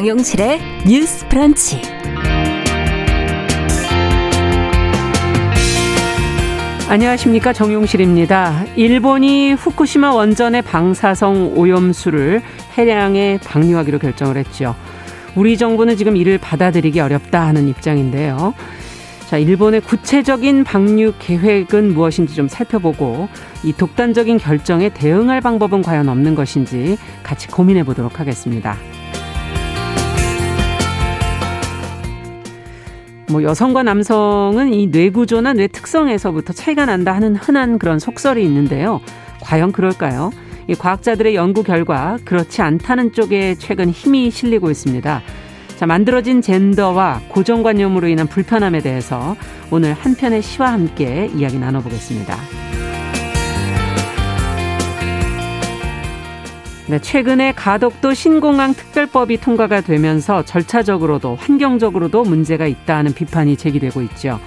정용실의 뉴스 프런치. 안녕하십니까 정용실입니다. 일본이 후쿠시마 원전의 방사성 오염수를 해량에 방류하기로 결정을 했죠. 우리 정부는 지금 이를 받아들이기 어렵다 하는 입장인데요. 자, 일본의 구체적인 방류 계획은 무엇인지 좀 살펴보고 이 독단적인 결정에 대응할 방법은 과연 없는 것인지 같이 고민해 보도록 하겠습니다. 뭐 여성과 남성은 이 뇌구조나 뇌 특성에서부터 차이가 난다 하는 흔한 그런 속설이 있는데요. 과연 그럴까요? 이 과학자들의 연구 결과 그렇지 않다는 쪽에 최근 힘이 실리고 있습니다. 자, 만들어진 젠더와 고정관념으로 인한 불편함에 대해서 오늘 한 편의 시와 함께 이야기 나눠보겠습니다. 네, 최근에 가덕도 신공항 특별법이 통과가 되면서 절차적으로도 환경적으로도 문제가 있다는 비판이 제기되고 있죠.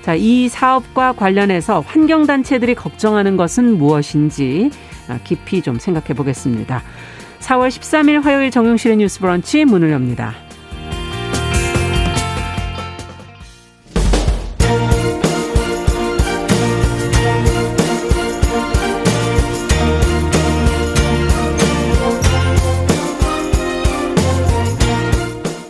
자, 이 사업과 관련해서 환경단체들이 걱정하는 것은 무엇인지 아, 깊이 좀 생각해 보겠습니다. 4월 13일 화요일 정용실의 뉴스 브런치 문을 엽니다.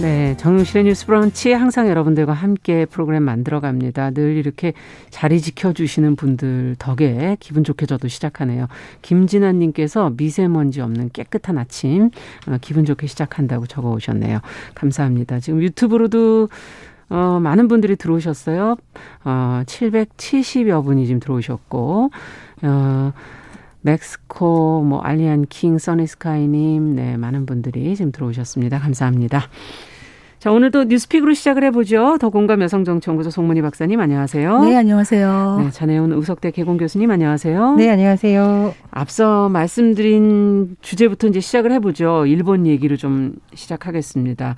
네, 정용실의 뉴스 브런치 항상 여러분들과 함께 프로그램 만들어 갑니다. 늘 이렇게 자리 지켜주시는 분들 덕에 기분 좋게 저도 시작하네요. 김진아 님께서 미세먼지 없는 깨끗한 아침 어, 기분 좋게 시작한다고 적어 오셨네요. 감사합니다. 지금 유튜브로도 어, 많은 분들이 들어오셨어요. 어, 770여 분이 지금 들어오셨고, 어, 멕스코, 뭐, 알리안 킹, 써니스카이님, 네, 많은 분들이 지금 들어오셨습니다. 감사합니다. 자, 오늘도 뉴스픽으로 시작을 해보죠. 더 공감 여성정치연구소 송문희 박사님, 안녕하세요. 네, 안녕하세요. 네, 전해온 의석대 개공 교수님, 안녕하세요. 네, 안녕하세요. 앞서 말씀드린 주제부터 이제 시작을 해보죠. 일본 얘기를 좀 시작하겠습니다.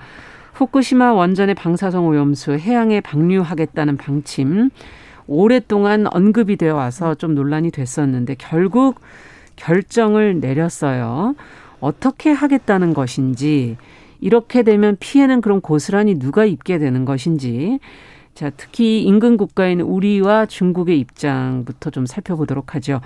후쿠시마 원전의 방사성 오염수 해양에 방류하겠다는 방침 오랫동안 언급이 되어 와서 좀 논란이 됐었는데 결국 결정을 내렸어요. 어떻게 하겠다는 것인지 이렇게 되면 피해는 그럼 고스란히 누가 입게 되는 것인지 자, 특히 인근 국가인 우리와 중국의 입장부터 좀 살펴보도록 하죠.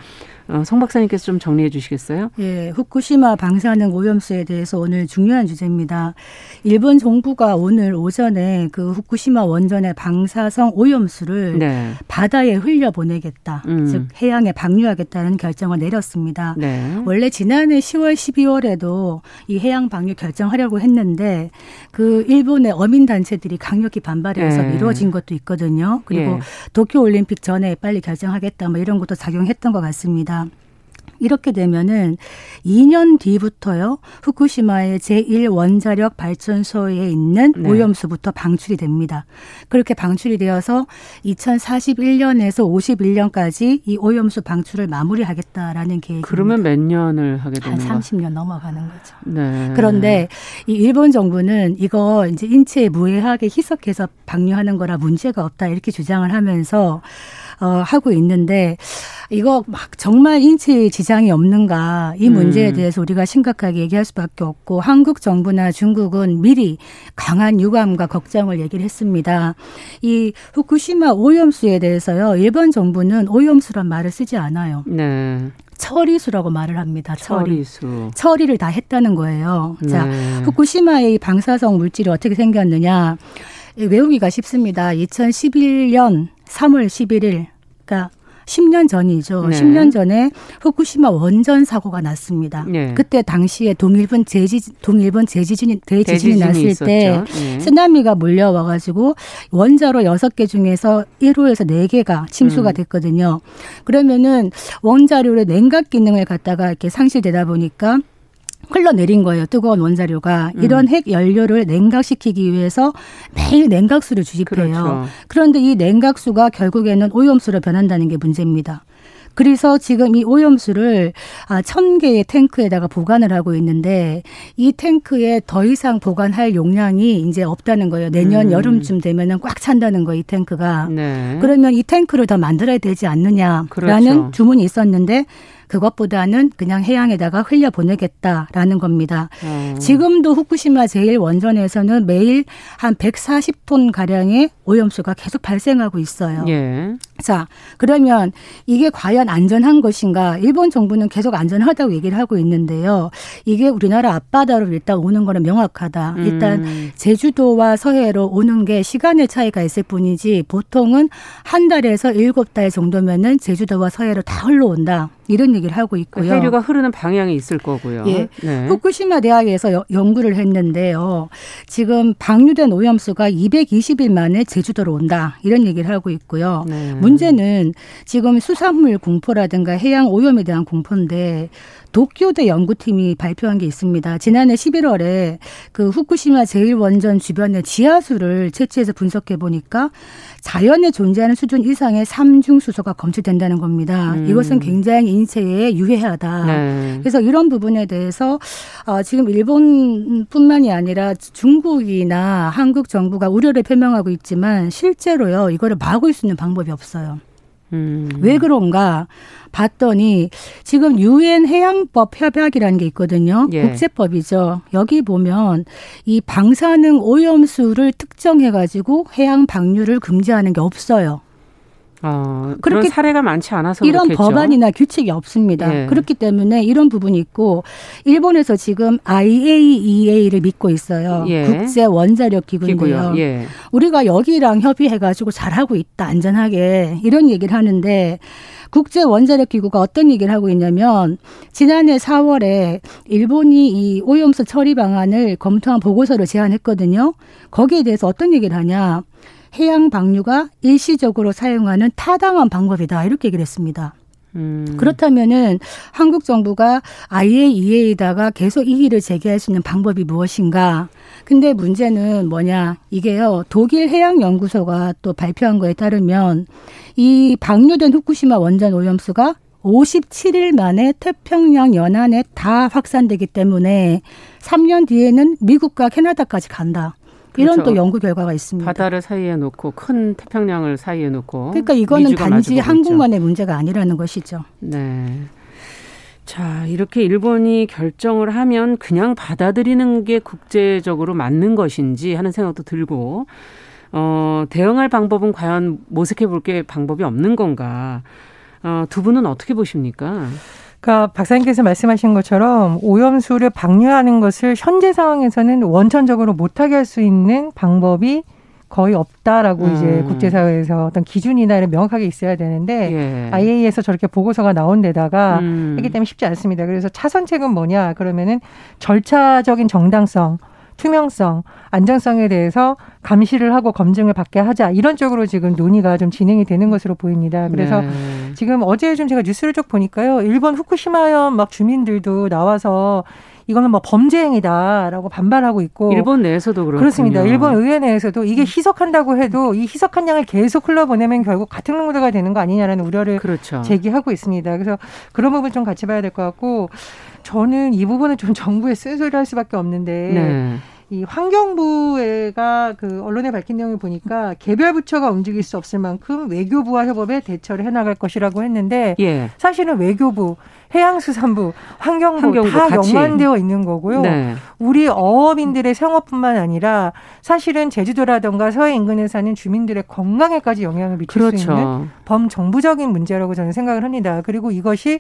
어, 송 박사님께서 좀 정리해 주시겠어요? 예, 후쿠시마 방사능 오염수에 대해서 오늘 중요한 주제입니다. 일본 정부가 오늘 오전에 그 후쿠시마 원전의 방사성 오염수를 네. 바다에 흘려 보내겠다, 음. 즉 해양에 방류하겠다는 결정을 내렸습니다. 네. 원래 지난해 10월, 12월에도 이 해양 방류 결정하려고 했는데 그 일본의 어민 단체들이 강력히 반발해서 네. 미뤄진 것도 있거든요. 그리고 예. 도쿄 올림픽 전에 빨리 결정하겠다, 뭐 이런 것도 작용했던 것 같습니다. 이렇게 되면은 2년 뒤부터요. 후쿠시마의 제1원자력 발전소에 있는 네. 오염수부터 방출이 됩니다. 그렇게 방출이 되어서 2041년에서 51년까지 이 오염수 방출을 마무리하겠다라는 계획입니다. 그러면 몇 년을 하게 되는 한 30년 넘어가는 거죠. 네. 그런데 이 일본 정부는 이거 이제 인체에 무해하게 희석해서 방류하는 거라 문제가 없다 이렇게 주장을 하면서 어 하고 있는데 이거 막 정말 인체에 지장이 없는가 이 문제에 음. 대해서 우리가 심각하게 얘기할 수밖에 없고 한국 정부나 중국은 미리 강한 유감과 걱정을 얘기를 했습니다. 이 후쿠시마 오염수에 대해서요. 일본 정부는 오염수란 말을 쓰지 않아요. 네. 처리수라고 말을 합니다. 처리. 처리수. 처리를 다 했다는 거예요. 네. 자, 후쿠시마의 방사성 물질이 어떻게 생겼느냐. 외우기가 쉽습니다. 2011년 3월 11일. 그러니까 10년 전이죠. 네. 10년 전에 후쿠시마 원전 사고가 났습니다. 네. 그때 당시에 동일본 제지 동일본 제지진이 대지진이, 났을 있었죠. 때 네. 쓰나미가 몰려와 가지고 원자로 6개 중에서 1호에서 4개가 침수가 음. 됐거든요. 그러면은 원자료의 냉각 기능을 갖다가 이렇게 상실되다 보니까 흘러내린 거예요. 뜨거운 원자료가. 음. 이런 핵 연료를 냉각시키기 위해서 매일 냉각수를 주입해요. 그렇죠. 그런데 이 냉각수가 결국에는 오염수로 변한다는 게 문제입니다. 그래서 지금 이 오염수를 아, 천 개의 탱크에다가 보관을 하고 있는데 이 탱크에 더 이상 보관할 용량이 이제 없다는 거예요. 내년 음. 여름쯤 되면은 꽉 찬다는 거이 탱크가. 네. 그러면 이 탱크를 더 만들어야 되지 않느냐라는 그렇죠. 주문이 있었는데 그것보다는 그냥 해양에다가 흘려 보내겠다라는 겁니다. 음. 지금도 후쿠시마 제일 원전에서는 매일 한 140톤 가량의 오염수가 계속 발생하고 있어요. 예. 자, 그러면 이게 과연 안전한 것인가? 일본 정부는 계속 안전하다고 얘기를 하고 있는데요. 이게 우리나라 앞바다로 일단 오는 거는 명확하다. 일단 음. 제주도와 서해로 오는 게 시간의 차이가 있을 뿐이지 보통은 한 달에서 일곱 달 정도면은 제주도와 서해로 다 흘러온다. 이런 얘기를 하고 있고요. 해류가 흐르는 방향이 있을 거고요. 예. 네. 후쿠시마 대학에서 여, 연구를 했는데요. 지금 방류된 오염수가 220일 만에 제주도로 온다. 이런 얘기를 하고 있고요. 네. 문제는 지금 수산물 공포라든가 해양 오염에 대한 공포인데 도쿄대 연구팀이 발표한 게 있습니다. 지난해 11월에 그 후쿠시마 제1원전 주변의 지하수를 채취해서 분석해 보니까 자연에 존재하는 수준 이상의 삼중 수소가 검출된다는 겁니다. 음. 이것은 굉장히 인체에 유해하다. 네. 그래서 이런 부분에 대해서 어, 지금 일본뿐만이 아니라 중국이나 한국 정부가 우려를 표명하고 있지만 실제로요 이거를 막을 수 있는 방법이 없어요. 음. 왜 그런가 봤더니 지금 유엔 해양법 협약이라는 게 있거든요. 예. 국제법이죠. 여기 보면 이 방사능 오염수를 특정해 가지고 해양 방류를 금지하는 게 없어요. 어, 그렇게 사례가 많지 않아서 이런 그렇겠죠. 법안이나 규칙이 없습니다. 예. 그렇기 때문에 이런 부분이 있고 일본에서 지금 IAEA를 믿고 있어요. 예. 국제 원자력 기구인데요. 예. 우리가 여기랑 협의해 가지고 잘하고 있다 안전하게 이런 얘기를 하는데 국제 원자력 기구가 어떤 얘기를 하고 있냐면 지난해 4월에 일본이 이 오염수 처리 방안을 검토한 보고서를 제안했거든요. 거기에 대해서 어떤 얘기를 하냐? 해양 방류가 일시적으로 사용하는 타당한 방법이다 이렇게 얘기를 했습니다. 음. 그렇다면은 한국 정부가 IAEA에다가 계속 이의를 제기할 수 있는 방법이 무엇인가? 근데 문제는 뭐냐? 이게요. 독일 해양 연구소가 또 발표한 거에 따르면 이 방류된 후쿠시마 원전 오염수가 57일 만에 태평양 연안에 다 확산되기 때문에 3년 뒤에는 미국과 캐나다까지 간다. 이런 그렇죠. 또 연구 결과가 있습니다. 바다를 사이에 놓고 큰 태평양을 사이에 놓고 그러니까 이거는 단지 한국만의. 문제가 아니라는 것이죠. 네. 자, 이렇게 일본이 결정을 하면 그냥 받아들이는 게 국제적으로 맞는 것인지 하는 생각도 들고 어, 대응할 방법은 과연 모색해 볼 게 방법이 없는 건가? 어, 두 분은 어떻게 보십니까? 그러니까 박사님께서 말씀하신 것처럼 오염수를 방류하는 것을 현재 상황에서는 원천적으로 못하게 할 수 있는 방법이 거의 없다라고 음. 이제 국제사회에서 어떤 기준이나 이런 명확하게 있어야 되는데 예. IAEA에서 저렇게 보고서가 나온 데다가 음. 했기 때문에 쉽지 않습니다. 그래서 차선책은 뭐냐 그러면은 절차적인 정당성 투명성, 안정성에 대해서 감시를 하고 검증을 받게 하자 이런 쪽으로 지금 논의가 좀 진행이 되는 것으로 보입니다. 그래서 네. 지금 어제 좀 제가 뉴스를 쭉 보니까요. 일본 후쿠시마현 막 주민들도 나와서 이거는 뭐 범죄 행위다라고 반발하고 있고 일본 내에서도 그렇군요. 그렇습니다. 일본 의회 내에서도 이게 희석한다고 해도 이 희석한 양을 계속 흘러보내면 결국 같은 농도가 되는 거 아니냐라는 우려를 그렇죠. 제기하고 있습니다. 그래서 그런 부분 좀 같이 봐야 될 것 같고 저는 이 부분은 좀 정부의 쓴소리를 할 수밖에 없는데 네. 이 환경부가 그 언론에 밝힌 내용을 보니까 개별 부처가 움직일 수 없을 만큼 외교부와 협업에 대처를 해나갈 것이라고 했는데 예. 사실은 외교부, 해양수산부, 환경부, 환경부 다 같이. 연관되어 있는 거고요. 네. 우리 어업인들의 생업뿐만 아니라 사실은 제주도라든가 서해 인근에 사는 주민들의 건강에까지 영향을 미칠 그렇죠. 수 있는 범정부적인 문제라고 저는 생각을 합니다. 그리고 이것이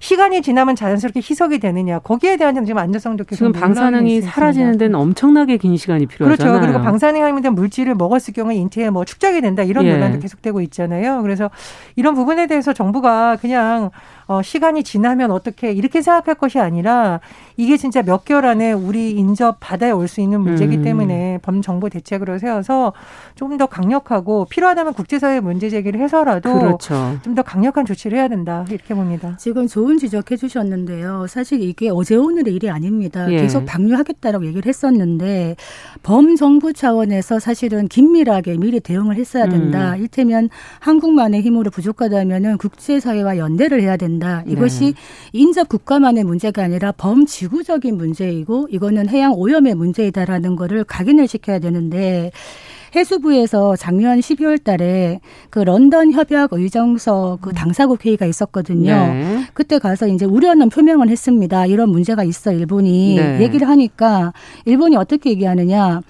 시간이 지나면 자연스럽게 희석이 되느냐 거기에 대한 지금 안전성도 계속 지금 방사능이 사라지는 데는 엄청나게 긴 시간이 필요하잖아요. 그렇죠. 그리고 방사능이 함유된 물질을 먹었을 경우에 인체에 뭐 축적이 된다 이런 예. 논란도 계속되고 있잖아요. 그래서 이런 부분에 대해서 정부가 그냥 어, 시간이 지나면 어떻게 이렇게 생각할 것이 아니라 이게 진짜 몇 개월 안에 우리 인접 바다에 올 수 있는 문제이기 음. 때문에 범정부 대책으로 세워서 좀더 강력하고 필요하다면 국제사회 문제 제기를 해서라도 그렇죠. 좀더 강력한 조치를 해야 된다 이렇게 봅니다. 지금 조 좋은 지적해 주셨는데요. 사실 이게 어제 오늘의 일이 아닙니다. 예. 계속 방류하겠다라고 얘기를 했었는데 범정부 차원에서 사실은 긴밀하게 미리 대응을 했어야 된다. 음. 일테면 한국만의 힘으로 부족하다면은 국제사회와 연대를 해야 된다. 이것이 네. 인접 국가만의 문제가 아니라 범지구적인 문제이고 이거는 해양 오염의 문제이다라는 거를 각인을 시켜야 되는데 해수부에서 작년 12월 달에 그 런던 협약 의정서 그 당사국 회의가 있었거든요. 네. 그때 가서 이제 우려는 표명을 했습니다. 이런 문제가 있어 일본이 네. 얘기를 하니까 일본이 어떻게 얘기하느냐.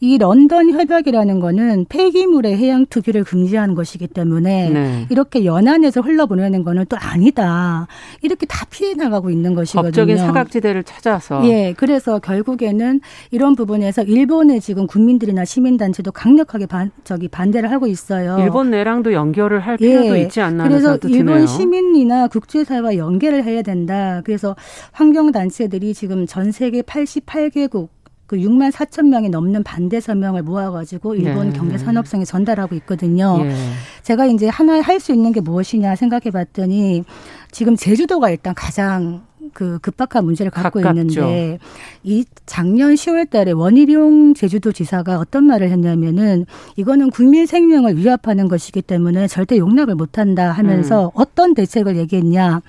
이 런던 협약이라는 거는 폐기물의 해양 투기를 금지하는 것이기 때문에 네. 이렇게 연안에서 흘러보내는 거는 또 아니다. 이렇게 다 피해 나가고 있는 것이거든요. 법적인 사각지대를 찾아서. 예. 그래서 결국에는 이런 부분에서 일본의 지금 국민들이나 시민단체도 강력하게 반, 저기 반대를 하고 있어요. 일본 내랑도 연결을 할 필요도 예. 있지 않나 그래서 일본 시민이나 국제사회와 연계를 해야 된다. 그래서 환경단체들이 지금 전 세계 88개국 그 6만 4천 명이 넘는 반대 서명을 모아가지고 일본 네. 경제 산업성에 전달하고 있거든요. 예. 제가 이제 하나 할 수 있는 게 무엇이냐 생각해봤더니 지금 제주도가 일단 가장 그 급박한 문제를 갖고 가깝죠. 있는데 이 작년 10월 달에 원희룡 제주도 지사가 어떤 말을 했냐면은 이거는 국민 생명을 위협하는 것이기 때문에 절대 용납을 못 한다 하면서 음. 어떤 대책을 얘기했냐.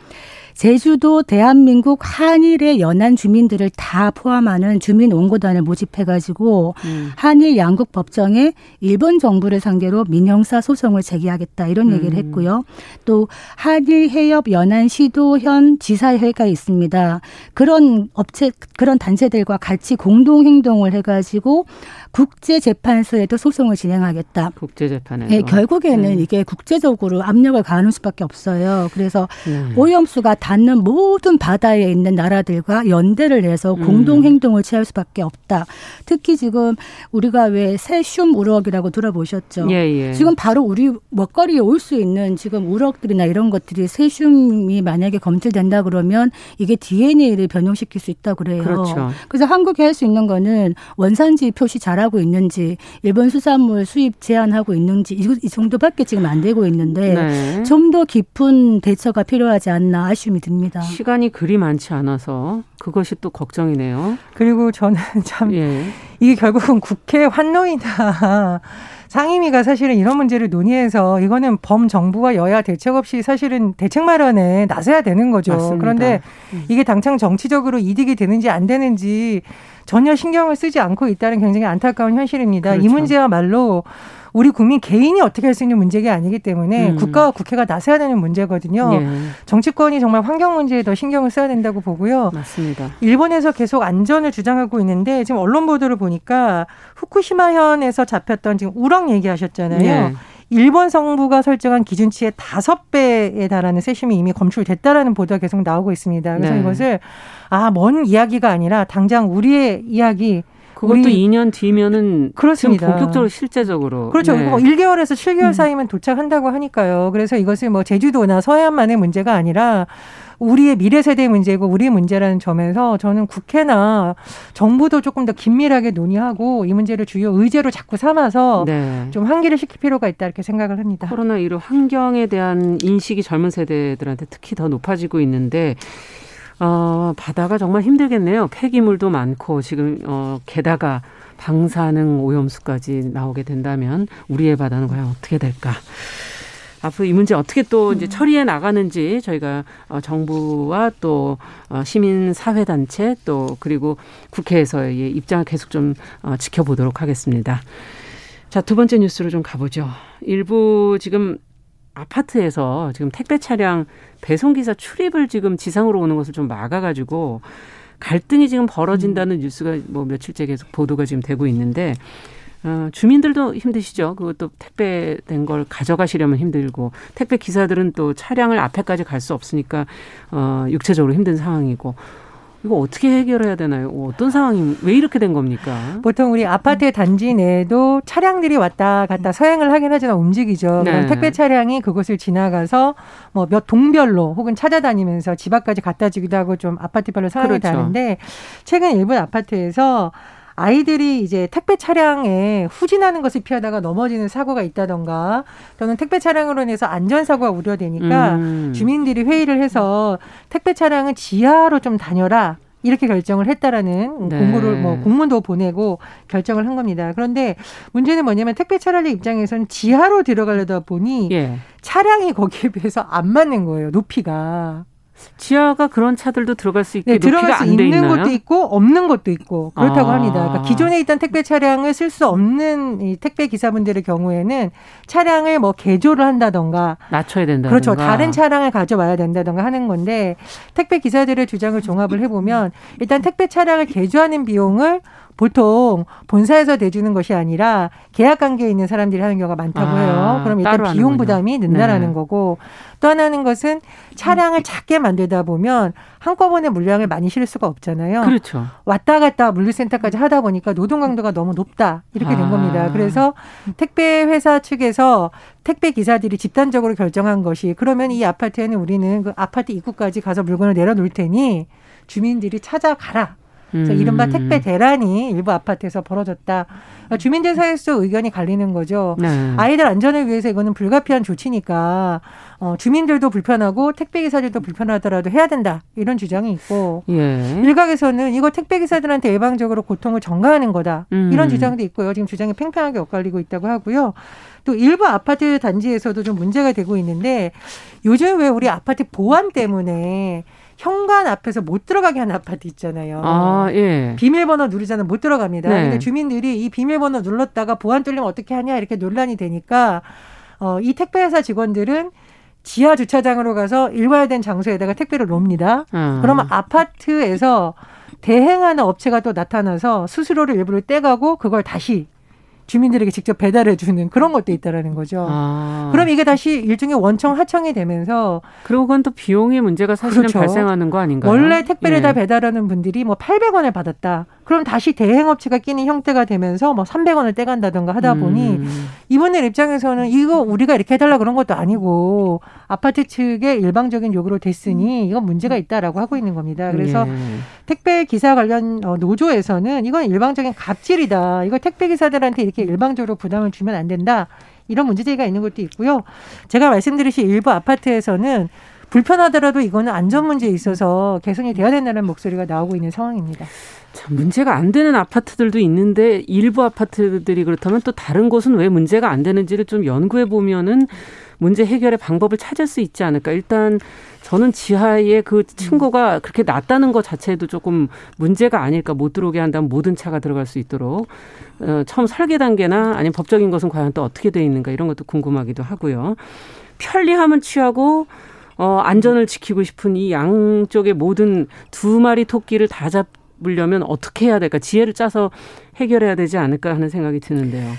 제주도 대한민국 한일의 연안 주민들을 다 포함하는 주민 원고단을 모집해가지고 음. 한일 양국 법정에 일본 정부를 상대로 민형사 소송을 제기하겠다 이런 얘기를 음. 했고요. 또 한일 해협 연안 시도현 지사회가 있습니다. 그런 업체 그런 단체들과 같이 공동 행동을 해가지고 국제 재판소에도 소송을 진행하겠다. 국제 재판에. 네, 결국에는 음. 이게 국제적으로 압력을 가하는 수밖에 없어요. 그래서 음. 오염수가 닿는 모든 바다에 있는 나라들과 연대를 해서 음. 공동 행동을 취할 수밖에 없다. 특히 지금 우리가 왜 세슘 우럭이라고 들어보셨죠? 예, 예. 지금 바로 우리 먹거리에 올 수 있는 지금 우럭들이나 이런 것들이 세슘이 만약에 검출된다 그러면 이게 DNA를 변형시킬 수 있다 그래요. 그렇죠. 그래서 한국이 할 수 있는 거는 원산지 표시 잘하 하고 있는지 일본 수산물 수입 제한하고 있는지 이, 정도밖에 지금 안 되고 있는데 네. 좀더 깊은 대처가 필요하지 않나 아쉬 움이 듭니다. 시간이 그리 많지 않아서 그것이 또 걱정이네요. 그리고 저는 참 예. 이게 결국은 국회 환노이다. 상임위가 사실은 이런 문제를 논의해서 이거는 범정부와 여야 대책 없이 사실은 대책 마련에 나서야 되는 거죠. 맞습니다. 그런데 음. 이게 당장 정치적으로 이득이 되는지 안 되는지 전혀 신경을 쓰지 않고 있다는 굉장히 안타까운 현실입니다. 그렇죠. 이 문제야말로 우리 국민 개인이 어떻게 할 수 있는 문제가 아니기 때문에 음. 국가와 국회가 나서야 되는 문제거든요. 예. 정치권이 정말 환경 문제에 더 신경을 써야 된다고 보고요. 맞습니다. 일본에서 계속 안전을 주장하고 있는데 지금 언론 보도를 보니까 후쿠시마현에서 잡혔던 지금 우럭 얘기하셨잖아요. 예. 일본 정부가 설정한 기준치의 다섯 배에 달하는 세슘이 이미 검출됐다라는 보도가 계속 나오고 있습니다. 그래서 네. 이것을 아, 먼 이야기가 아니라 당장 우리의 이야기 그것도 우리 2년 뒤면은 그렇습니다. 본격적으로 실제적으로 그렇죠. 네. 뭐 1개월에서 7개월 음. 사이면 도착한다고 하니까요. 그래서 이것을 뭐 제주도나 서해안만의 문제가 아니라 우리의 미래 세대 문제고 우리의 문제라는 점에서 저는 국회나 정부도 조금 더 긴밀하게 논의하고 이 문제를 주요 의제로 자꾸 삼아서 네. 좀 환기를 시킬 필요가 있다 이렇게 생각을 합니다. 코로나19 환경에 대한 인식이 젊은 세대들한테 특히 더 높아지고 있는데 어, 바다가 정말 힘들겠네요. 폐기물도 많고 지금 어, 게다가 방사능 오염수까지 나오게 된다면 우리의 바다는 과연 어떻게 될까? 앞으로 이 문제 어떻게 또 이제 음. 처리해 나가는지 저희가 어, 정부와 또 어, 시민 사회 단체 또 그리고 국회에서의 입장을 계속 좀 어, 지켜보도록 하겠습니다. 자, 두 번째 뉴스로 좀 가보죠. 일부 지금 아파트에서 지금 택배 차량 배송 기사 출입을 지금 지상으로 오는 것을 좀 막아가지고 갈등이 지금 벌어진다는 음. 뉴스가 뭐 며칠째 계속 보도가 지금 되고 있는데 어, 주민들도 힘드시죠. 그것도 택배된 걸 가져가시려면 힘들고 택배 기사들은 또 차량을 앞에까지 갈 수 없으니까 어, 육체적으로 힘든 상황이고 이거 어떻게 해결해야 되나요? 어떤 상황이 왜 이렇게 된 겁니까? 보통 우리 아파트 단지 내에도 차량들이 왔다 갔다 서행을 하긴 하지만 움직이죠. 네. 그럼 택배 차량이 그곳을 지나가서 뭐 몇 동별로 혹은 찾아다니면서 집 앞까지 갖다 주기도 하고 좀 아파트별로 상황이 그렇죠. 다른데 최근 일본 아파트에서 아이들이 이제 택배 차량에 후진하는 것을 피하다가 넘어지는 사고가 있다던가 또는 택배 차량으로 인해서 안전사고가 우려되니까 음. 주민들이 회의를 해서 택배 차량은 지하로 좀 다녀라. 이렇게 결정을 했다라는 네. 공고를 뭐 공문도 보내고 결정을 한 겁니다. 그런데 문제는 뭐냐면 택배 차량의 입장에서는 지하로 들어가려다 보니 예. 차량이 거기에 비해서 안 맞는 거예요. 높이가. 지하가 그런 차들도 들어갈 수 있게 네, 들어갈 수 있는 있나요? 것도 있고 없는 것도 있고 그렇다고 아. 합니다. 그러니까 기존에 있던 택배 차량을 쓸 수 없는 이 택배 기사분들의 경우에는 차량을 뭐 개조를 한다던가 낮춰야 된다. 그렇죠. 다른 차량을 가져와야 된다던가 하는 건데 택배 기사들의 주장을 종합을 해보면 일단 택배 차량을 개조하는 비용을 보통 본사에서 대주는 것이 아니라 계약 관계에 있는 사람들이 하는 경우가 많다고 아, 해요. 그럼 일단 비용 부담이 는다라는 네. 거고 또 하나는 것은 차량을 작게 만들다 보면 한꺼번에 물량을 많이 실을 수가 없잖아요. 그렇죠. 왔다 갔다 물류센터까지 하다 보니까 노동 강도가 너무 높다 이렇게 된 아. 겁니다. 그래서 택배 회사 측에서 택배 기사들이 집단적으로 결정한 것이 그러면 이 아파트에는 우리는 그 아파트 입구까지 가서 물건을 내려놓을 테니 주민들이 찾아가라. 그래서 음. 이른바 택배 대란이 일부 아파트에서 벌어졌다. 그러니까 주민들 사이에서 의견이 갈리는 거죠. 네. 아이들 안전을 위해서 이거는 불가피한 조치니까 어, 주민들도 불편하고 택배 기사들도 불편하더라도 해야 된다 이런 주장이 있고 예. 일각에서는 이거 택배 기사들한테 일방적으로 고통을 전가하는 거다 음. 이런 주장도 있고요. 지금 주장이 팽팽하게 엇갈리고 있다고 하고요. 또 일부 아파트 단지에서도 좀 문제가 되고 있는데 요즘 왜 우리 아파트 보안 때문에 현관 앞에서 못 들어가게 하는 아파트 있잖아요. 아, 예. 비밀번호 누르자는 못 들어갑니다. 네. 근데 주민들이 이 비밀번호 눌렀다가 보안 뚫리면 어떻게 하냐 이렇게 논란이 되니까 어, 이 택배회사 직원들은 지하 주차장으로 가서 일괄된 장소에다가 택배를 놓습니다. 음. 그러면 아파트에서 대행하는 업체가 또 나타나서 수수료를 일부러 떼가고 그걸 다시 주민들에게 직접 배달해 주는 그런 것도 있다라는 거죠. 아. 그럼 이게 다시 일종의 원청 하청이 되면서 그리고 그건 또 비용의 문제가 사실은 그렇죠. 발생하는 거 아닌가요? 원래 택배를 예. 다 배달하는 분들이 뭐 800원을 받았다. 그럼 다시 대행업체가 끼는 형태가 되면서 뭐 300원을 떼간다든가 하다 보니 음. 이분들 입장에서는 이거 우리가 이렇게 해달라 그런 것도 아니고 아파트 측의 일방적인 요구로 됐으니 이건 문제가 있다라고 하고 있는 겁니다. 그래서 예. 택배 기사 관련 어, 노조에서는 이건 일방적인 갑질이다. 이거 택배 기사들한테 이렇게 일방적으로 부담을 주면 안 된다. 이런 문제 제기가 있는 것도 있고요. 제가 말씀드리신 일부 아파트에서는 불편하더라도 이거는 안전 문제에 있어서 개선이 돼야 된다는 목소리가 나오고 있는 상황입니다. 참 문제가 안 되는 아파트들도 있는데 일부 아파트들이 그렇다면 또 다른 곳은 왜 문제가 안 되는지를 좀 연구해 보면은 문제 해결의 방법을 찾을 수 있지 않을까. 일단 저는 지하에 그 층고가 그렇게 낮다는 것 자체도 조금 문제가 아닐까. 못 들어오게 한다면 모든 차가 들어갈 수 있도록. 어, 처음 설계 단계나 아니면 법적인 것은 과연 또 어떻게 돼 있는가 이런 것도 궁금하기도 하고요. 편리함은 취하고 어, 안전을 지키고 싶은 이 양쪽의 모든 두 마리 토끼를 다 잡으려면 어떻게 해야 될까? 지혜를 짜서 해결해야 되지 않을까 하는 생각이 드는데요.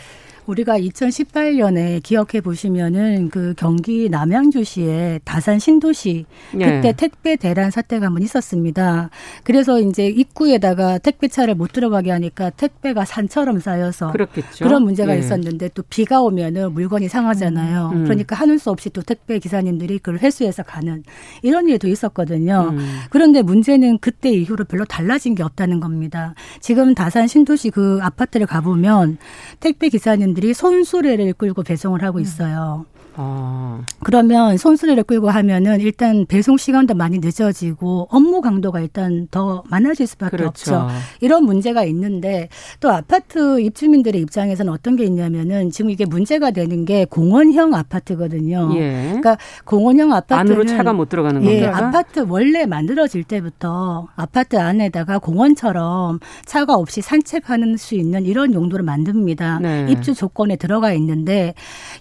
우리가 2018년에 기억해 보시면은 그 경기 남양주시에 다산 신도시 그때 네. 택배 대란 사태가 한번 있었습니다. 그래서 이제 입구에다가 택배차를 못 들어가게 하니까 택배가 산처럼 쌓여서 그렇겠죠. 그런 문제가 네. 있었는데 또 비가 오면은 물건이 상하잖아요. 음. 그러니까 하는 수 없이 또 택배 기사님들이 그걸 회수해서 가는 이런 일도 있었거든요. 음. 그런데 문제는 그때 이후로 별로 달라진 게 없다는 겁니다. 지금 다산 신도시 그 아파트를 가보면 택배 기사님 사람들이 손수레를 끌고 배송을 하고 음. 있어요. 아. 그러면 손수레를 끌고 하면은 일단 배송 시간도 많이 늦어지고 업무 강도가 일단 더 많아질 수밖에 그렇죠. 없죠. 이런 문제가 있는데 또 아파트 입주민들의 입장에서는 어떤 게 있냐면은 지금 이게 문제가 되는 게 공원형 아파트거든요. 예. 그러니까 공원형 아파트는 안으로 차가 못 들어가는 예, 건가요? 아파트 원래 만들어질 때부터 아파트 안에다가 공원처럼 차가 없이 산책하는 수 있는 이런 용도를 만듭니다. 네. 입주 조건에 들어가 있는데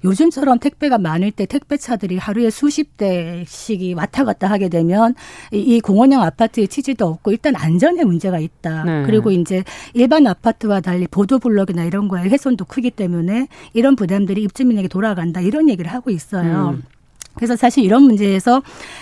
요즘처럼 택배가 많을 때 택배차들이 하루에 수십 대씩이 왔다 갔다 하게 되면 이, 공원형 아파트의 취지도 없고 일단 안전에 문제가 있다. 네. 그리고 이제 일반 아파트와 달리 보도블럭이나 이런 거에 훼손도 크기 때문에 이런 부담들이 입주민에게 돌아간다. 이런 얘기를 하고 있어요. 음. 그래서 사실 이런 문제에서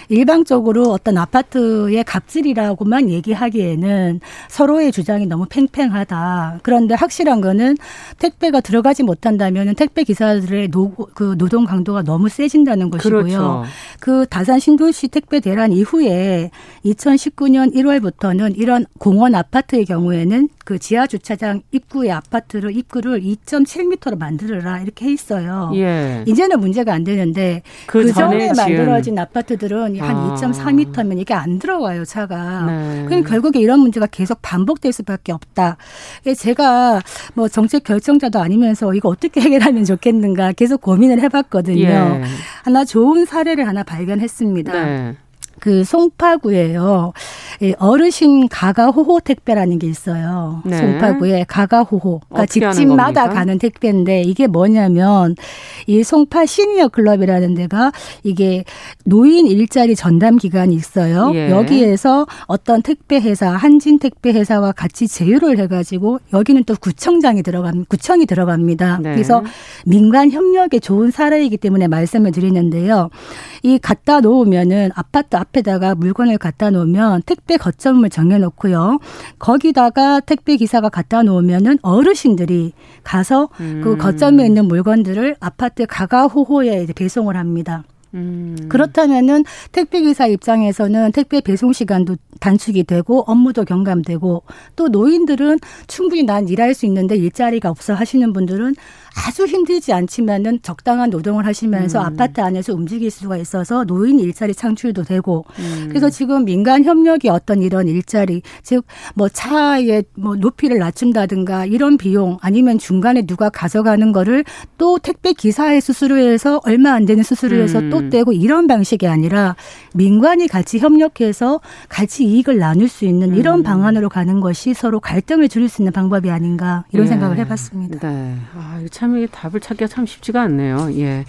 일방적으로 어떤 아파트의 갑질이라고만 얘기하기에는 서로의 주장이 너무 팽팽하다. 그런데 확실한 거는 택배가 들어가지 못한다면 택배 기사들의 노, 그 노동 강도가 너무 세진다는 것이고요. 그렇죠. 그 다산 신도시 택배 대란 이후에 2019년 1월부터는 이런 공원 아파트의 경우에는 그 지하 주차장 입구의 아파트를 입구를 2.7m로 만들어라 이렇게 해 있어요. 예. 이제는 문제가 안 되는데 그, 그 전에 만들어진 아파트들은 한 아. 2.4m면 이게 안 들어와요 차가. 네. 그럼 결국에 이런 문제가 계속 반복될 수밖에 없다. 제가 뭐 정책 결정자도 아니면서 이거 어떻게 해결하면 좋겠는가 계속 고민을 해봤거든요. 예. 하나 좋은 사례를 하나 발견했습니다. 네. 그 송파구에요. 어르신 가가호호 택배라는 게 있어요. 네. 송파구에 가가호호. 그러니까 집집마다 가는 택배인데 이게 뭐냐면 이 송파 시니어 클럽이라는 데가 이게 노인 일자리 전담 기관이 있어요. 예. 여기에서 어떤 택배 회사, 한진 택배 회사와 같이 제휴를 해 가지고 여기는 또 구청장이 들어갑니다. 구청이 들어갑니다. 네. 그래서 민간 협력에 좋은 사례이기 때문에 말씀을 드리는데요. 이 갖다 놓으면은 아파트 앞 에다가 물건을 갖다 놓으면 택배 거점을 정해놓고요. 거기다가 택배 기사가 갖다 놓으면은 어르신들이 가서 그 음. 그 거점에 있는 물건들을 아파트 가가호호에 배송을 합니다. 음. 그렇다면은 택배 기사 입장에서는 택배 배송 시간도 단축이 되고 업무도 경감되고 또 노인들은 충분히 난 일할 수 있는데 일자리가 없어 하시는 분들은 아주 힘들지 않지만은 적당한 노동을 하시면서 음. 아파트 안에서 움직일 수가 있어서 노인 일자리 창출도 되고 음. 그래서 지금 민간 협력이 어떤 이런 일자리 즉 뭐 차의 뭐 높이를 낮춘다든가 이런 비용 아니면 중간에 누가 가져가는 거를 또 택배 기사의 수수료에서 얼마 안 되는 수수료에서 음. 또 떼고 이런 방식이 아니라 민관이 같이 협력해서 같이 이익을 나눌 수 있는 이런 음. 방안으로 가는 것이 서로 갈등을 줄일 수 있는 방법이 아닌가 이런 예. 생각을 해봤습니다. 네. 아, 참 이게 답을 찾기가 참 쉽지가 않네요. 예.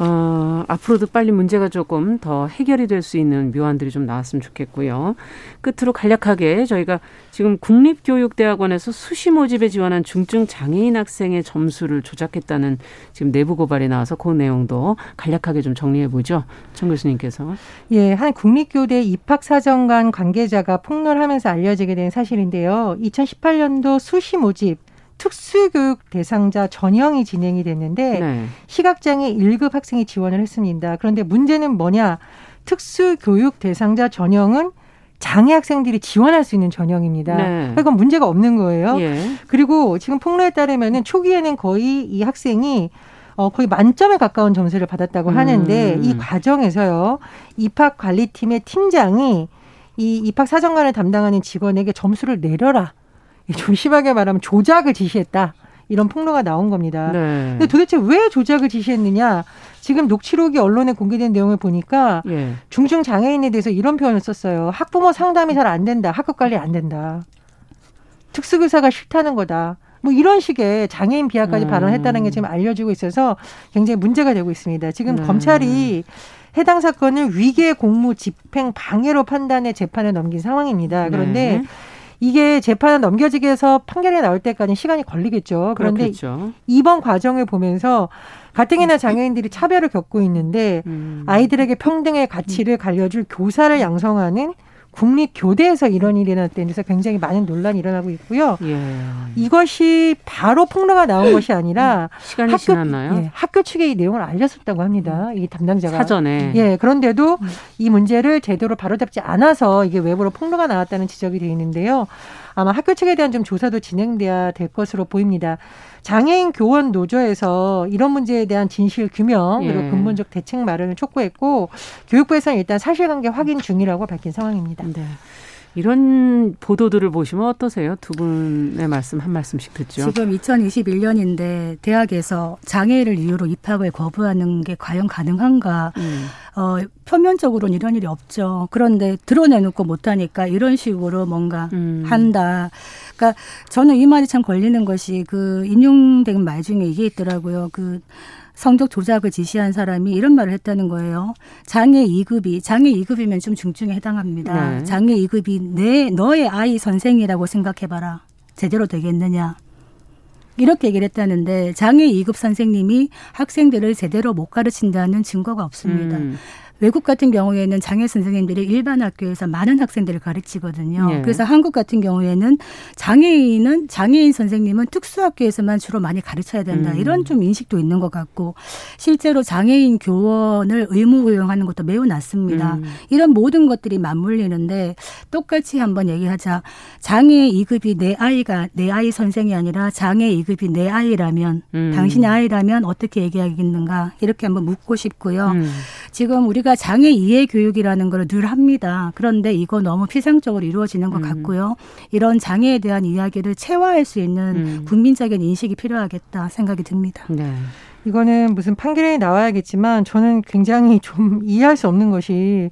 어, 앞으로도 빨리 문제가 조금 더 해결이 될 수 있는 묘안들이 좀 나왔으면 좋겠고요. 끝으로 간략하게 저희가 지금 국립교육대학원에서 수시 모집에 지원한 중증 장애인 학생의 점수를 조작했다는 지금 내부 고발이 나와서 그 내용도 간략하게 좀 정리해 보죠. 정 교수님께서. 예, 한 국립교대 입학사정관 관계자가 폭로하면서 알려지게 된 사실인데요. 2018년도 수시 모집 특수교육 대상자 전형이 진행이 됐는데 네. 시각장애 1급 학생이 지원을 했습니다. 그런데 문제는 뭐냐? 특수교육 대상자 전형은 장애 학생들이 지원할 수 있는 전형입니다. 네. 그건 문제가 없는 거예요. 예. 그리고 지금 폭로에 따르면은 초기에는 거의 이 학생이 어, 거의 만점에 가까운 점수를 받았다고 하는데 음. 이 과정에서요 입학 관리팀의 팀장이 이 입학 사정관을 담당하는 직원에게 점수를 내려라 좀 심하게 말하면 조작을 지시했다. 이런 폭로가 나온 겁니다. 네. 근데 도대체 왜 조작을 지시했느냐? 지금 녹취록이 언론에 공개된 내용을 보니까 예. 중증 장애인에 대해서 이런 표현을 썼어요. 학부모 상담이 잘 안 된다. 학급 관리 안 된다. 특수교사가 싫다는 거다. 뭐 이런 식의 장애인 비하까지 음. 발언했다는 게 지금 알려지고 있어서 굉장히 문제가 되고 있습니다. 지금 음. 검찰이 해당 사건을 위계 공무 집행 방해로 판단해 재판에 넘긴 상황입니다. 그런데 네. 이게 재판에 넘겨지게 해서 판결이 나올 때까지 시간이 걸리겠죠. 그런데 그렇겠죠. 이번 과정을 보면서 가뜩이나 장애인들이 차별을 겪고 있는데 음. 아이들에게 평등의 가치를 갈려줄 교사를 양성하는 국립교대에서 이런 일이 일어났다는 데서 굉장히 많은 논란이 일어나고 있고요. 예. 이것이 바로 폭로가 나온 것이 아니라 음, 시간이 학교, 지났나요? 예, 학교 측에 이 내용을 알렸었다고 합니다. 이 담당자가 사전에. 예, 그런데도 음. 이 문제를 제대로 바로잡지 않아서 이게 외부로 폭로가 나왔다는 지적이 되어 있는데요. 아마 학교 측에 대한 좀 조사도 진행돼야 될 것으로 보입니다. 장애인 교원 노조에서 이런 문제에 대한 진실 규명 그리고 예. 근본적 대책 마련을 촉구했고 교육부에서는 일단 사실관계 확인 중이라고 밝힌 상황입니다. 네. 이런 보도들을 보시면 어떠세요? 두 분의 말씀 한 말씀씩 듣죠. 지금 2021년인데 대학에서 장애를 이유로 입학을 거부하는 게 과연 가능한가? 음. 어, 표면적으로는 이런 일이 없죠. 그런데 드러내놓고 못하니까 이런 식으로 뭔가 음. 한다. 그러니까 저는 이 말이 참 걸리는 것이 그 인용된 말 중에 이게 있더라고요. 그 성적 조작을 지시한 사람이 이런 말을 했다는 거예요. 장애 2급이 장애 2급이면 좀 중증에 해당합니다. 네. 장애 2급이 내 너의 아이 선생이라고 생각해봐라. 제대로 되겠느냐? 이렇게 얘기를 했다는데 장애 2급 선생님이 학생들을 제대로 못 가르친다는 증거가 없습니다. 음. 외국 같은 경우에는 장애 선생님들이 일반 학교에서 많은 학생들을 가르치거든요. 예. 그래서 한국 같은 경우에는 장애인은 장애인 선생님은 특수학교에서만 주로 많이 가르쳐야 된다. 음. 이런 좀 인식도 있는 것 같고 실제로 장애인 교원을 의무 고용하는 것도 매우 낮습니다. 음. 이런 모든 것들이 맞물리는데 똑같이 한번 얘기하자. 장애 2급이 내 아이가 내 아이 선생이 아니라 장애 2급이 내 아이라면 음. 당신의 아이라면 어떻게 얘기하겠는가 이렇게 한번 묻고 싶고요. 음. 지금 우리가 장애 이해 교육이라는 걸 늘 합니다. 그런데 이거 너무 피상적으로 이루어지는 것 음. 같고요. 이런 장애에 대한 이야기를 체화할 수 있는 음. 국민적인 인식이 필요하겠다 생각이 듭니다. 네. 이거는 무슨 판결이 나와야겠지만 저는 굉장히 좀 이해할 수 없는 것이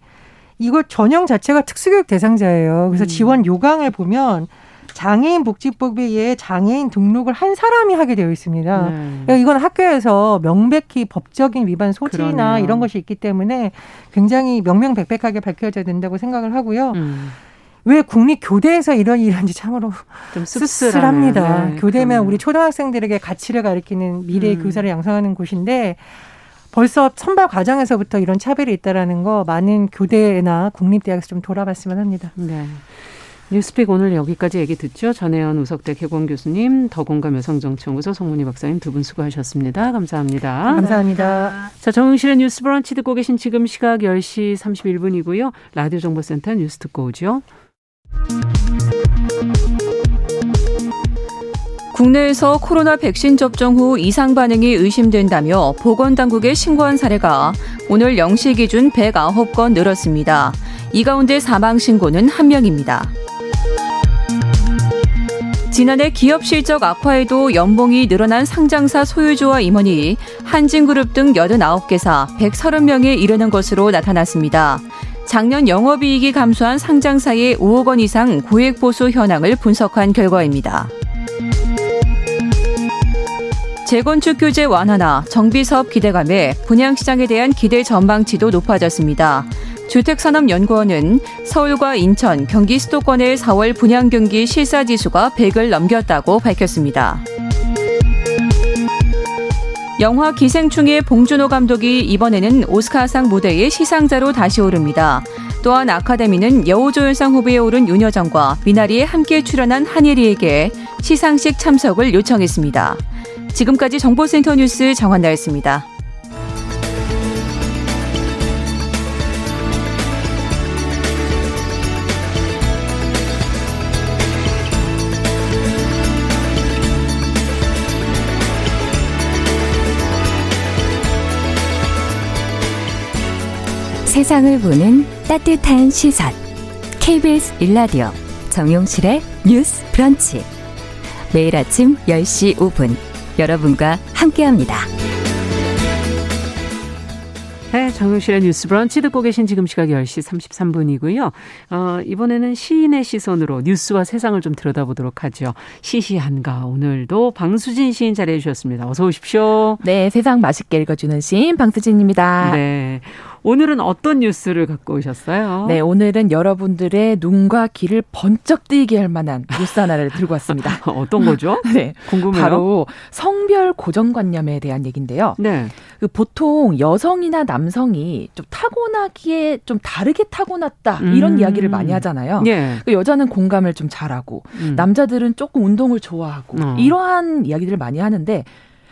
이거 전형 자체가 특수교육 대상자예요. 그래서 음. 지원 요강을 보면 장애인 복지법에 의해 장애인 등록을 한 사람이 하게 되어 있습니다. 네. 그러니까 이건 학교에서 명백히 법적인 위반 소지나 그러네요. 이런 것이 있기 때문에 굉장히 명명백백하게 밝혀져야 된다고 생각을 하고요. 음. 왜 국립 교대에서 이런 일을 하는지 참으로 좀 씁쓸합니다. 네, 교대면 그러면. 우리 초등학생들에게 가치를 가리키는 미래의 음. 교사를 양성하는 곳인데 벌써 선발 과정에서부터 이런 차별이 있다라는 거 많은 교대나 국립대학에서 좀 돌아봤으면 합니다. 네. 뉴스픽 오늘 여기까지 얘기 듣죠. 전혜연 우석대 개공 교수님, 더공감 여성정치연구소 송문희 박사님 두 분 수고하셨습니다. 감사합니다. 감사합니다. 자, 정용실의 뉴스 브런치 듣고 계신 지금 시각 10시 31분이고요. 라디오 정보센터 뉴스 듣고 오죠. 국내에서 코로나 백신 접종 후 이상 반응이 의심된다며 보건당국에 신고한 사례가 오늘 0시 기준 109건 늘었습니다. 이 가운데 사망 신고는 한명입니다 지난해 기업 실적 악화에도 연봉이 늘어난 상장사 소유주와 임원이 한진그룹 등 89개사 130명에 이르는 것으로 나타났습니다. 작년 영업이익이 감소한 상장사의 5억 원 이상 고액 보수 현황을 분석한 결과입니다. 재건축 규제 완화나 정비 사업 기대감에 분양시장에 대한 기대 전망치도 높아졌습니다. 주택산업연구원은 서울과 인천, 경기 수도권의 4월 분양 경기 실사 지수가 100을 넘겼다고 밝혔습니다. 영화 기생충의 봉준호 감독이 이번에는 오스카상 무대에 시상자로 다시 오릅니다. 또한 아카데미는 여우조연상 후보에 오른 윤여정과 미나리에 함께 출연한 한예리에게 시상식 참석을 요청했습니다. 지금까지 정보센터 뉴스 정한나였습니다. 세상을 보는 따뜻한 시선. KBS 일라디오 정용실의 뉴스 브런치. 매일 아침 10시 5분 여러분과 함께합니다. 네, 정용실의 뉴스 브런치 듣고 계신 지금 시각 10시 33분이고요. 어, 이번에는 시인의 시선으로 뉴스와 세상을 좀 들여다보도록 하죠. 시시한가 오늘도 방수진 시인 자리해 주셨습니다. 어서 오십시오. 네, 세상 맛있게 읽어주는 시인 방수진입니다. 네. 오늘은 어떤 뉴스를 갖고 오셨어요? 네, 오늘은 여러분들의 눈과 귀를 번쩍 뜨이게 할 만한 뉴스 하나를 들고 왔습니다. 어떤 거죠? 네, 궁금해요. 바로 성별 고정관념에 대한 얘기인데요. 네. 그 보통 여성이나 남성이 좀 타고나기에 좀 다르게 타고났다 이런 음. 이야기를 많이 하잖아요. 예. 그 여자는 공감을 좀 잘하고 음. 남자들은 조금 운동을 좋아하고 어. 이러한 이야기들을 많이 하는데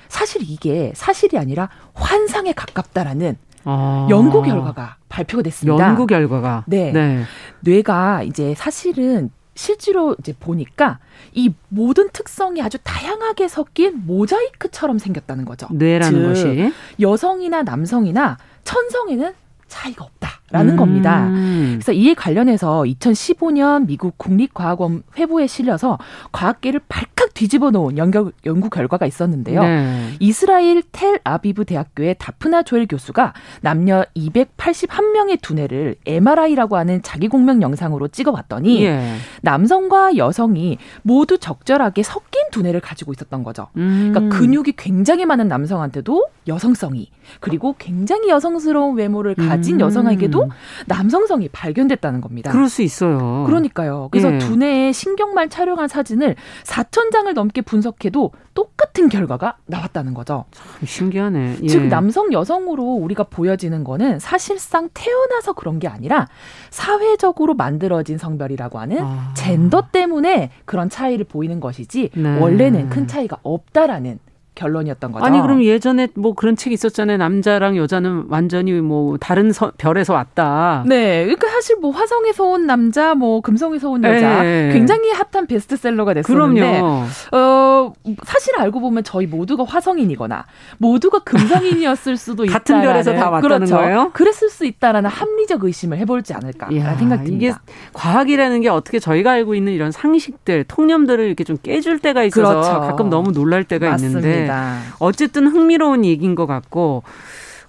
사실 이게 사실이 아니라 환상에 가깝다라는 아. 연구 결과가 발표가 됐습니다. 연구 결과가. 네. 네. 뇌가 이제 사실은 실제로 이제 보니까 이 모든 특성이 아주 다양하게 섞인 모자이크처럼 생겼다는 거죠. 뇌라는 것이 여성이나 남성이나 천성에는 차이가 없다 라는 음. 겁니다. 그래서 이에 관련해서 2015년 미국 국립과학원 회보에 실려서 과학계를 발칵 뒤집어 놓은 연구, 연구 결과가 있었는데요. 네. 이스라엘 텔 아비브 대학교의 다프나 조엘 교수가 남녀 281명의 두뇌를 MRI라고 하는 자기 공명 영상으로 찍어봤더니 예. 남성과 여성이 모두 적절하게 섞인 두뇌를 가지고 있었던 거죠. 음. 그러니까 근육이 굉장히 많은 남성한테도 여성성이 그리고 굉장히 여성스러운 외모를 가진 음. 여성에게도 음. 남성성이 발견됐다는 겁니다. 그럴 수 있어요. 그러니까요. 그래서 예. 두뇌에 신경만 촬영한 사진을 4천 장을 넘게 분석해도 똑같은 결과가 나왔다는 거죠. 참 신기하네. 예. 즉 남성 여성으로 우리가 보여지는 거는 사실상 태어나서 그런 게 아니라 사회적으로 만들어진 성별이라고 하는 아. 젠더 때문에 그런 차이를 보이는 것이지 네. 원래는 큰 차이가 없다라는 결론이었던 거죠. 아니 그럼 예전에 뭐 그런 책이 있었잖아요. 남자랑 여자는 완전히 뭐 다른 서, 별에서 왔다. 네, 그러니까 사실 뭐 화성에서 온 남자, 뭐 금성에서 온 여자, 네. 굉장히 핫한 베스트셀러가 됐었는데, 그럼요. 어 사실 알고 보면 저희 모두가 화성인이거나 모두가 금성인이었을 수도 있다. 같은 별에서 다 왔다는 그렇죠. 거예요? 그랬을 수 있다라는 합리적 의심을 해볼지 않을까라는 생각이 듭니다. 이게 과학이라는 게 어떻게 저희가 알고 있는 이런 상식들, 통념들을 이렇게 좀 깨줄 때가 있어서 그렇죠. 가끔 너무 놀랄 때가 맞습니다. 있는데. 맞습니다. 어쨌든 흥미로운 얘기인 것 같고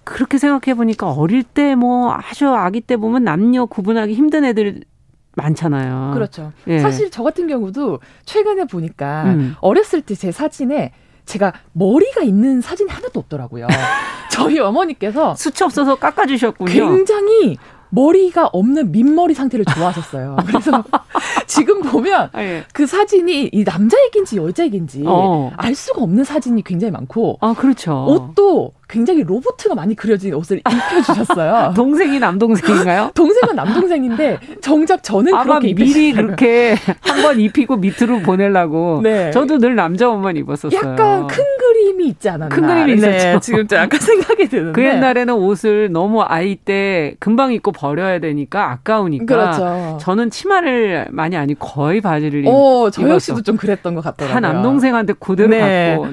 그렇게 생각해 보니까 어릴 때 뭐 아주 아기 때 보면 남녀 구분하기 힘든 애들 많잖아요. 그렇죠. 예. 사실 저 같은 경우도 최근에 보니까 음. 어렸을 때 제 사진에 제가 머리가 있는 사진이 하나도 없더라고요. 저희 어머니께서 수치 없어서 깎아주셨군요. 굉장히 머리가 없는 민머리 상태를 좋아하셨어요. 그래서 지금 보면 아, 예. 그 사진이 이 남자 얘기인지 여자 얘기인지 어. 알 수가 없는 사진이 굉장히 많고 아 그렇죠. 옷도 굉장히 로보트가 많이 그려진 옷을 입혀주셨어요. 동생이 남동생인가요? 동생은 남동생인데 정작 저는 아마 그렇게 미리 그렇게 한 번 입히고 밑으로 보내려고. 네. 저도 늘 남자 옷만 입었었어요. 약간 큰 그림이 있지 않았나. 큰 그림이 네, 있었죠. 지금 좀 약간 생각이 드는데. 그 옛날에는 옷을 너무 아이 때 금방 입고 버려야 되니까 아까우니까. 그렇죠. 저는 치마를 많이 아니 거의 바지를 오, 저 역시도 좀 그랬던 것 같더라고요. 한 남동생한테 고대로 네. 갖고.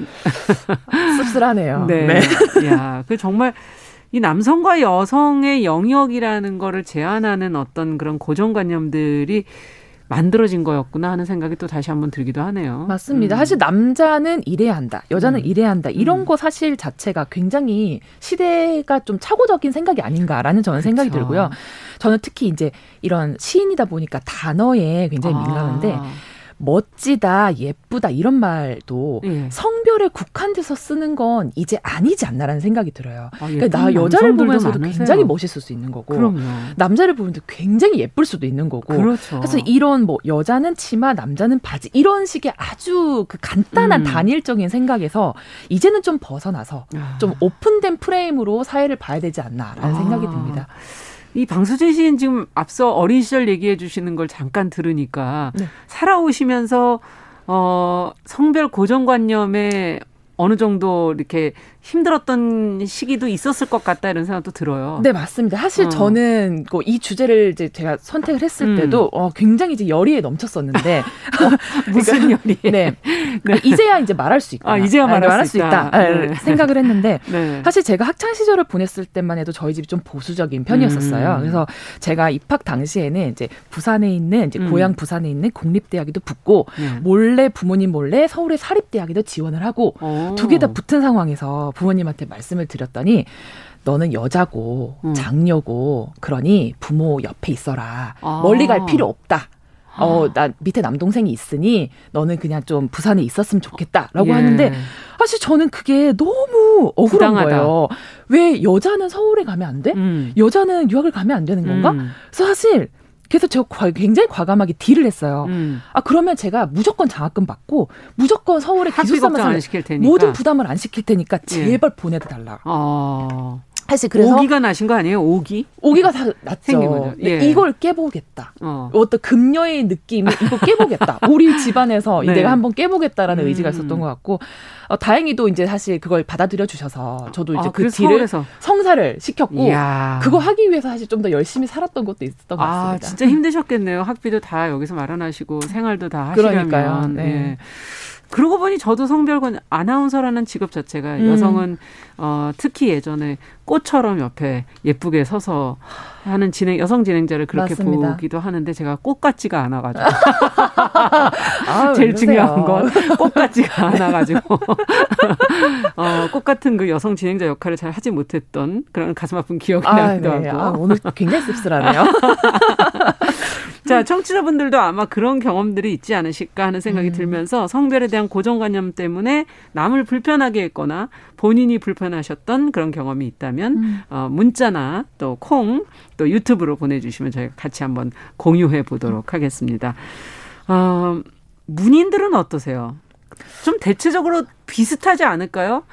씁쓸하네요. 네. 네. 야, 그 정말 이 남성과 여성의 영역이라는 거를 제한하는 어떤 그런 고정관념들이 만들어진 거였구나 하는 생각이 또 다시 한번 들기도 하네요. 맞습니다. 음. 사실 남자는 이래야 한다, 여자는 음. 이래야 한다 이런 음. 거 사실 자체가 굉장히 시대가 좀 착오적인 생각이 아닌가라는 저는 그쵸. 생각이 들고요. 저는 특히 이제 이런 시인이다 보니까 단어에 굉장히 민감한데. 아. 멋지다, 예쁘다 이런 말도 예. 성별에 국한돼서 쓰는 건 이제 아니지 않나라는 생각이 들어요. 아, 그러니까 나 여자를 보면서도 많으세요. 굉장히 멋있을 수 있는 거고, 그럼요. 남자를 보면서 굉장히 예쁠 수도 있는 거고. 그렇죠. 그래서 이런 뭐 여자는 치마, 남자는 바지 이런 식의 아주 그 간단한 음. 단일적인 생각에서 이제는 좀 벗어나서 아. 좀 오픈된 프레임으로 사회를 봐야 되지 않나라는 아. 생각이 듭니다. 이 방수진 씨는 지금 앞서 어린 시절 얘기해 주시는 걸 잠깐 들으니까 네. 살아오시면서 어 성별 고정관념에 어느 정도 이렇게 힘들었던 시기도 있었을 것 같다 이런 생각도 들어요. 네 맞습니다. 사실 어. 저는 뭐이 주제를 이제 제가 선택을 했을 음. 때도 어, 굉장히 이제 열의에 넘쳤었는데 어, 무슨 열이? 네. 네. 이제야 이제 말할 수 있다. 아, 이제야 말할, 말할 수, 있다. 있다. 네. 생각을 했는데 네. 사실 제가 학창 시절을 보냈을 때만 해도 저희 집이 좀 보수적인 편이었었어요. 음. 그래서 제가 입학 당시에는 이제 부산에 있는 이제 음. 고향 부산에 있는 공립대학에도 붙고 네. 몰래 부모님 몰래 서울의 사립대학에도 지원을 하고 두 개 다 붙은 상황에서 부모님한테 말씀을 드렸더니 너는 여자고 음. 장녀고 그러니 부모 옆에 있어라. 아. 멀리 갈 필요 없다. 어, 나 밑에 남동생이 있으니 너는 그냥 좀 부산에 있었으면 좋겠다라고 예. 하는데 사실 저는 그게 너무 억울한 부당하다. 거예요. 왜 여자는 서울에 가면 안 돼? 음. 여자는 유학을 가면 안 되는 건가? 음. 그래서 사실 그래서 제가 굉장히 과감하게 딜을 했어요. 음. 아 그러면 제가 무조건 장학금 받고 무조건 서울에 기숙사만 모든 부담을 안 시킬 테니까 예. 제발 예. 보내다 달라. 어. 사실 그래서 오기가 나신 거 아니에요? 오기? 오기가 다 났죠. 예. 이걸 깨보겠다. 어. 떤 금녀의 느낌이 이거 깨보겠다. 우리 집안에서 네. 내가 한번 깨보겠다라는 음. 의지가 있었던 것 같고 어, 다행히도 이제 사실 그걸 받아들여 주셔서 저도 이제 아, 그 뒤를 서울에서. 성사를 시켰고 이야. 그거 하기 위해서 사실 좀 더 열심히 살았던 것도 있었던 것 아, 같습니다. 아, 진짜 힘드셨겠네요. 학비도 다 여기서 마련하시고 생활도 다 하시려면. 그러니까요. 네. 예. 그러고 보니 저도 성별권 아나운서라는 직업 자체가 음. 여성은 어 특히 예전에 꽃처럼 옆에 예쁘게 서서 하는 진행 여성 진행자를 그렇게 맞습니다. 보기도 하는데 제가 꽃 같지가 않아 가지고 아, 제일 중요한 건 꽃 같지가 않아 가지고 어 꽃 같은 그 여성 진행자 역할을 잘 하지 못했던 그런 가슴 아픈 기억이 아, 나기도 네. 하고 아, 오늘 굉장히 씁쓸하네요. 자, 청취자분들도 아마 그런 경험들이 있지 않으실까 하는 생각이 음. 들면서 성별에 대한 고정관념 때문에 남을 불편하게 했거나 본인이 불편하셨던 그런 경험이 있다면 음. 어, 문자나 또 콩, 또 유튜브로 보내주시면 저희가 같이 한번 공유해 보도록 하겠습니다. 어, 문인들은 어떠세요? 좀 대체적으로 비슷하지 않을까요?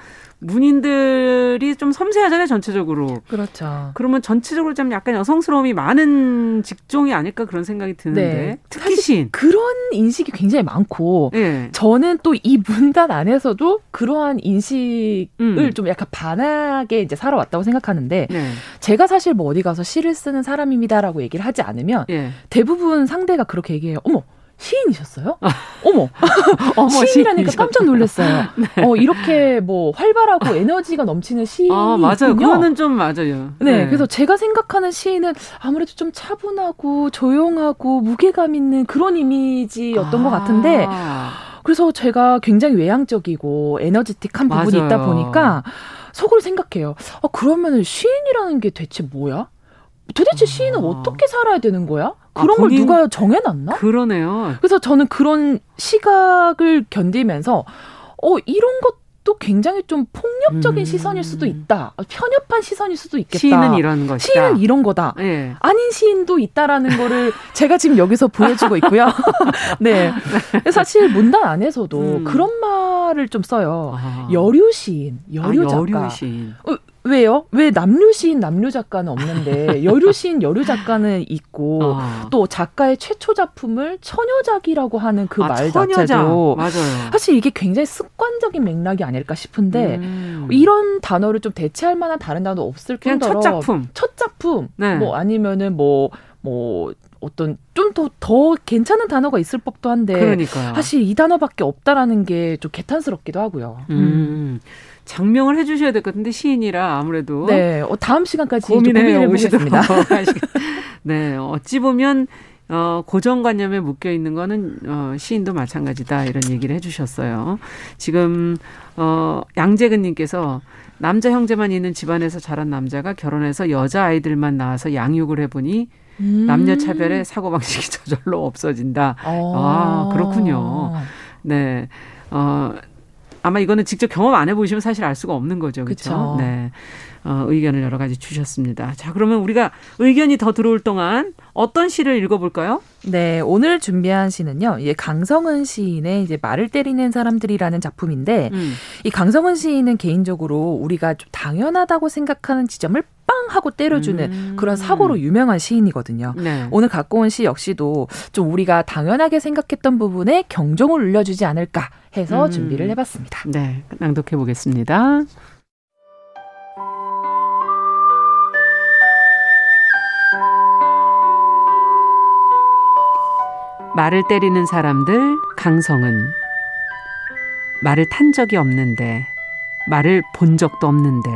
문인들이 좀 섬세하잖아요, 전체적으로. 그렇죠. 그러면 전체적으로 좀 약간 여성스러움이 많은 직종이 아닐까 그런 생각이 드는데. 네. 특히 시인. 그런 인식이 굉장히 많고, 네. 저는 또 이 문단 안에서도 그러한 인식을 음. 좀 약간 반하게 이제 살아왔다고 생각하는데, 네. 제가 사실 뭐 어디 가서 시를 쓰는 사람입니다라고 얘기를 하지 않으면, 예. 대부분 상대가 그렇게 얘기해요. 어머, 시인이셨어요? 어머, 어머 시인이라니까 깜짝 놀랐어요. 네. 어 이렇게 뭐 활발하고 에너지가 넘치는 시인이 아, 맞아요. 그거는 좀 맞아요. 네, 네, 그래서 제가 생각하는 시인은 아무래도 좀 차분하고 조용하고 무게감 있는 그런 이미지였던 아. 것 같은데. 그래서 제가 굉장히 외향적이고 에너지틱한 부분이 맞아요. 있다 보니까 속으로 생각해요. 아, 그러면 은 시인이라는 게 대체 뭐야? 도대체 시인은 아. 어떻게 살아야 되는 거야? 아, 그런 아, 걸 누가 정해놨나? 그러네요. 그래서 저는 그런 시각을 견디면서 어 이런 것도 굉장히 좀 폭력적인 음. 시선일 수도 있다. 편협한 시선일 수도 있겠다. 시인은 이런 것이다. 시인은 이런 거다. 네. 아닌 시인도 있다라는 거를 제가 지금 여기서 보여주고 있고요. 네. 사실 문단 안에서도 음. 그런 말을 좀 써요. 아. 여류 시인, 여류 아, 작가. 여류 시인. 어, 왜요? 왜 남류 시인 남류 작가는 없는데 여류 시인 여류 작가는 있고 아. 또 작가의 최초 작품을 처녀작이라고 하는 그말 아, 자체도 맞아요. 사실 이게 굉장히 습관적인 맥락이 아닐까 싶은데 음. 이런 단어를 좀 대체할 만한 다른 단어 없을 뿐더러 첫 작품 첫 작품 네. 뭐 아니면은 뭐뭐 뭐 어떤 좀더더 괜찮은 단어가 있을 법도 한데 그러니까요. 사실 이 단어밖에 없다라는 게 좀 개탄스럽기도 하고요. 음. 음. 장명을 해주셔야 될 것 같은데 시인이라 아무래도 네 어, 다음 시간까지 고민해 보시겠습니다. 네 어찌 보면 어, 고정관념에 묶여 있는 거는 어, 시인도 마찬가지다 이런 얘기를 해주셨어요. 지금 어, 양재근님께서 남자 형제만 있는 집안에서 자란 남자가 결혼해서 여자 아이들만 낳아서 양육을 해보니 음. 남녀 차별의 사고 방식이 저절로 없어진다. 어. 아 그렇군요. 네. 어, 아마 이거는 직접 경험 안 해보시면 사실 알 수가 없는 거죠. 그렇죠? 네. 어, 의견을 여러 가지 주셨습니다. 자, 그러면 우리가 의견이 더 들어올 동안 어떤 시를 읽어볼까요? 네, 오늘 준비한 시는요. 이제 강성은 시인의 이제 말을 때리는 사람들이라는 작품인데 음. 이 강성은 시인은 개인적으로 우리가 좀 당연하다고 생각하는 지점을 빵 하고 때려주는 음. 그런 사고로 유명한 시인이거든요. 네. 오늘 갖고 온 시 역시도 좀 우리가 당연하게 생각했던 부분에 경종을 울려주지 않을까 해서 음. 준비를 해봤습니다. 네, 낭독해 보겠습니다. 말을 때리는 사람들 강성은 말을 탄 적이 없는데 말을 본 적도 없는데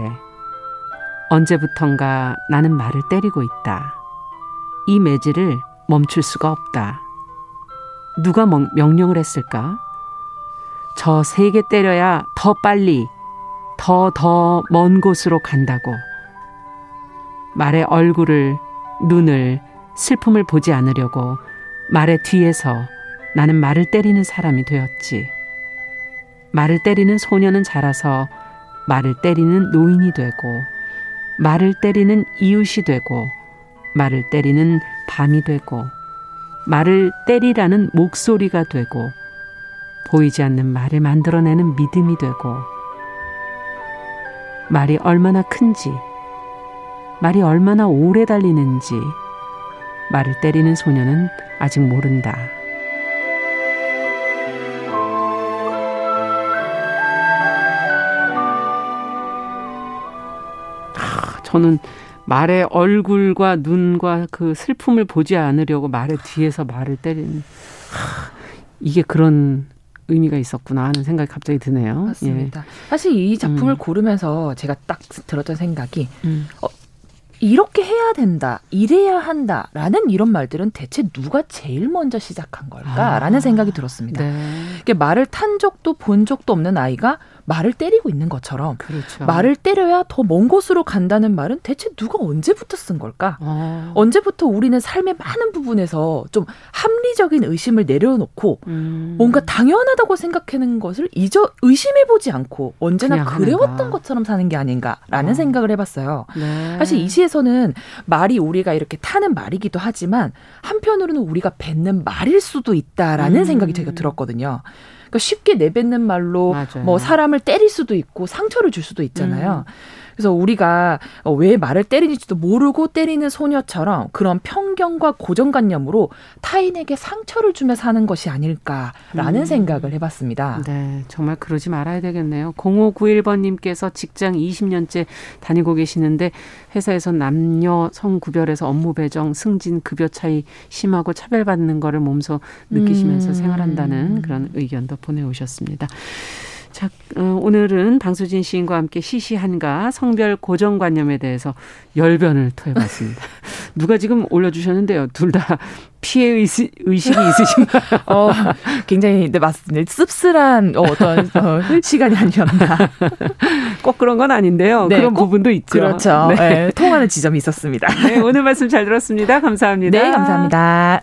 언제부턴가 나는 말을 때리고 있다. 이 매질을 멈출 수가 없다. 누가 명령을 했을까? 저 세 개 때려야 더 빨리, 더 더 먼 곳으로 간다고. 말의 얼굴을, 눈을, 슬픔을 보지 않으려고 말의 뒤에서 나는 말을 때리는 사람이 되었지. 말을 때리는 소년은 자라서 말을 때리는 노인이 되고, 말을 때리는 이웃이 되고, 말을 때리는 밤이 되고, 말을 때리라는 목소리가 되고, 보이지 않는 말을 만들어내는 믿음이 되고, 말이 얼마나 큰지, 말이 얼마나 오래 달리는지, 말을 때리는 소녀는 아직 모른다. 저는 말의 얼굴과 눈과 그 슬픔을 보지 않으려고 말의 뒤에서 말을 때리는 하, 이게 그런 의미가 있었구나 하는 생각이 갑자기 드네요. 맞습니다. 예. 사실 이 작품을 음. 고르면서 제가 딱 들었던 생각이 음. 어, 이렇게 해야 된다, 이래야 한다라는 이런 말들은 대체 누가 제일 먼저 시작한 걸까라는 아, 생각이 들었습니다. 네. 말을 탄 적도 본 적도 없는 아이가 말을 때리고 있는 것처럼 그렇죠. 말을 때려야 더 먼 곳으로 간다는 말은 대체 누가 언제부터 쓴 걸까? 아. 언제부터 우리는 삶의 많은 부분에서 좀 합리적인 의심을 내려놓고 음. 뭔가 당연하다고 생각하는 것을 잊어 의심해 보지 않고 언제나 그래왔던 것처럼 사는 게 아닌가라는 아. 생각을 해봤어요. 네. 사실 이 시에서는 말이 우리가 이렇게 타는 말이기도 하지만 한편으로는 우리가 뱉는 말일 수도 있다라는 음. 생각이 제가 들었거든요. 그러니까 쉽게 내뱉는 말로 맞아요. 뭐 사람을 때릴 수도 있고 상처를 줄 수도 있잖아요. 음. 그래서 우리가 어, 왜 말을 때리는지도 모르고 때리는 소녀처럼 그런 편견과 고정관념으로 타인에게 상처를 주며 사는 것이 아닐까라는 음. 생각을 해봤습니다. 네, 정말 그러지 말아야 되겠네요. 0591번님께서 직장 20년째 다니고 계시는데 회사에서 남녀 성구별해서 업무 배정, 승진, 급여 차이 심하고 차별받는 거를 몸소 느끼시면서 음. 생활한다는 그런 의견도 보내오셨습니다. 자, 어, 오늘은 방수진 시인과 함께 시시한가 성별 고정관념에 대해서 열변을 토해봤습니다. 누가 지금 올려주셨는데요. 둘 다 피해 의식, 의식 이 있으신가 요? 어, 굉장히 네, 맞습니다. 씁쓸한 어 떤 어, 시간이 아니었나. 꼭 그런 건 아닌데요. 네, 그런 부분도 있죠. 그렇죠. 네. 네, 통하는 지점이 있었습니다. 네, 오늘 말씀 잘 들었습니다. 감사합니다. 네, 감사합니다.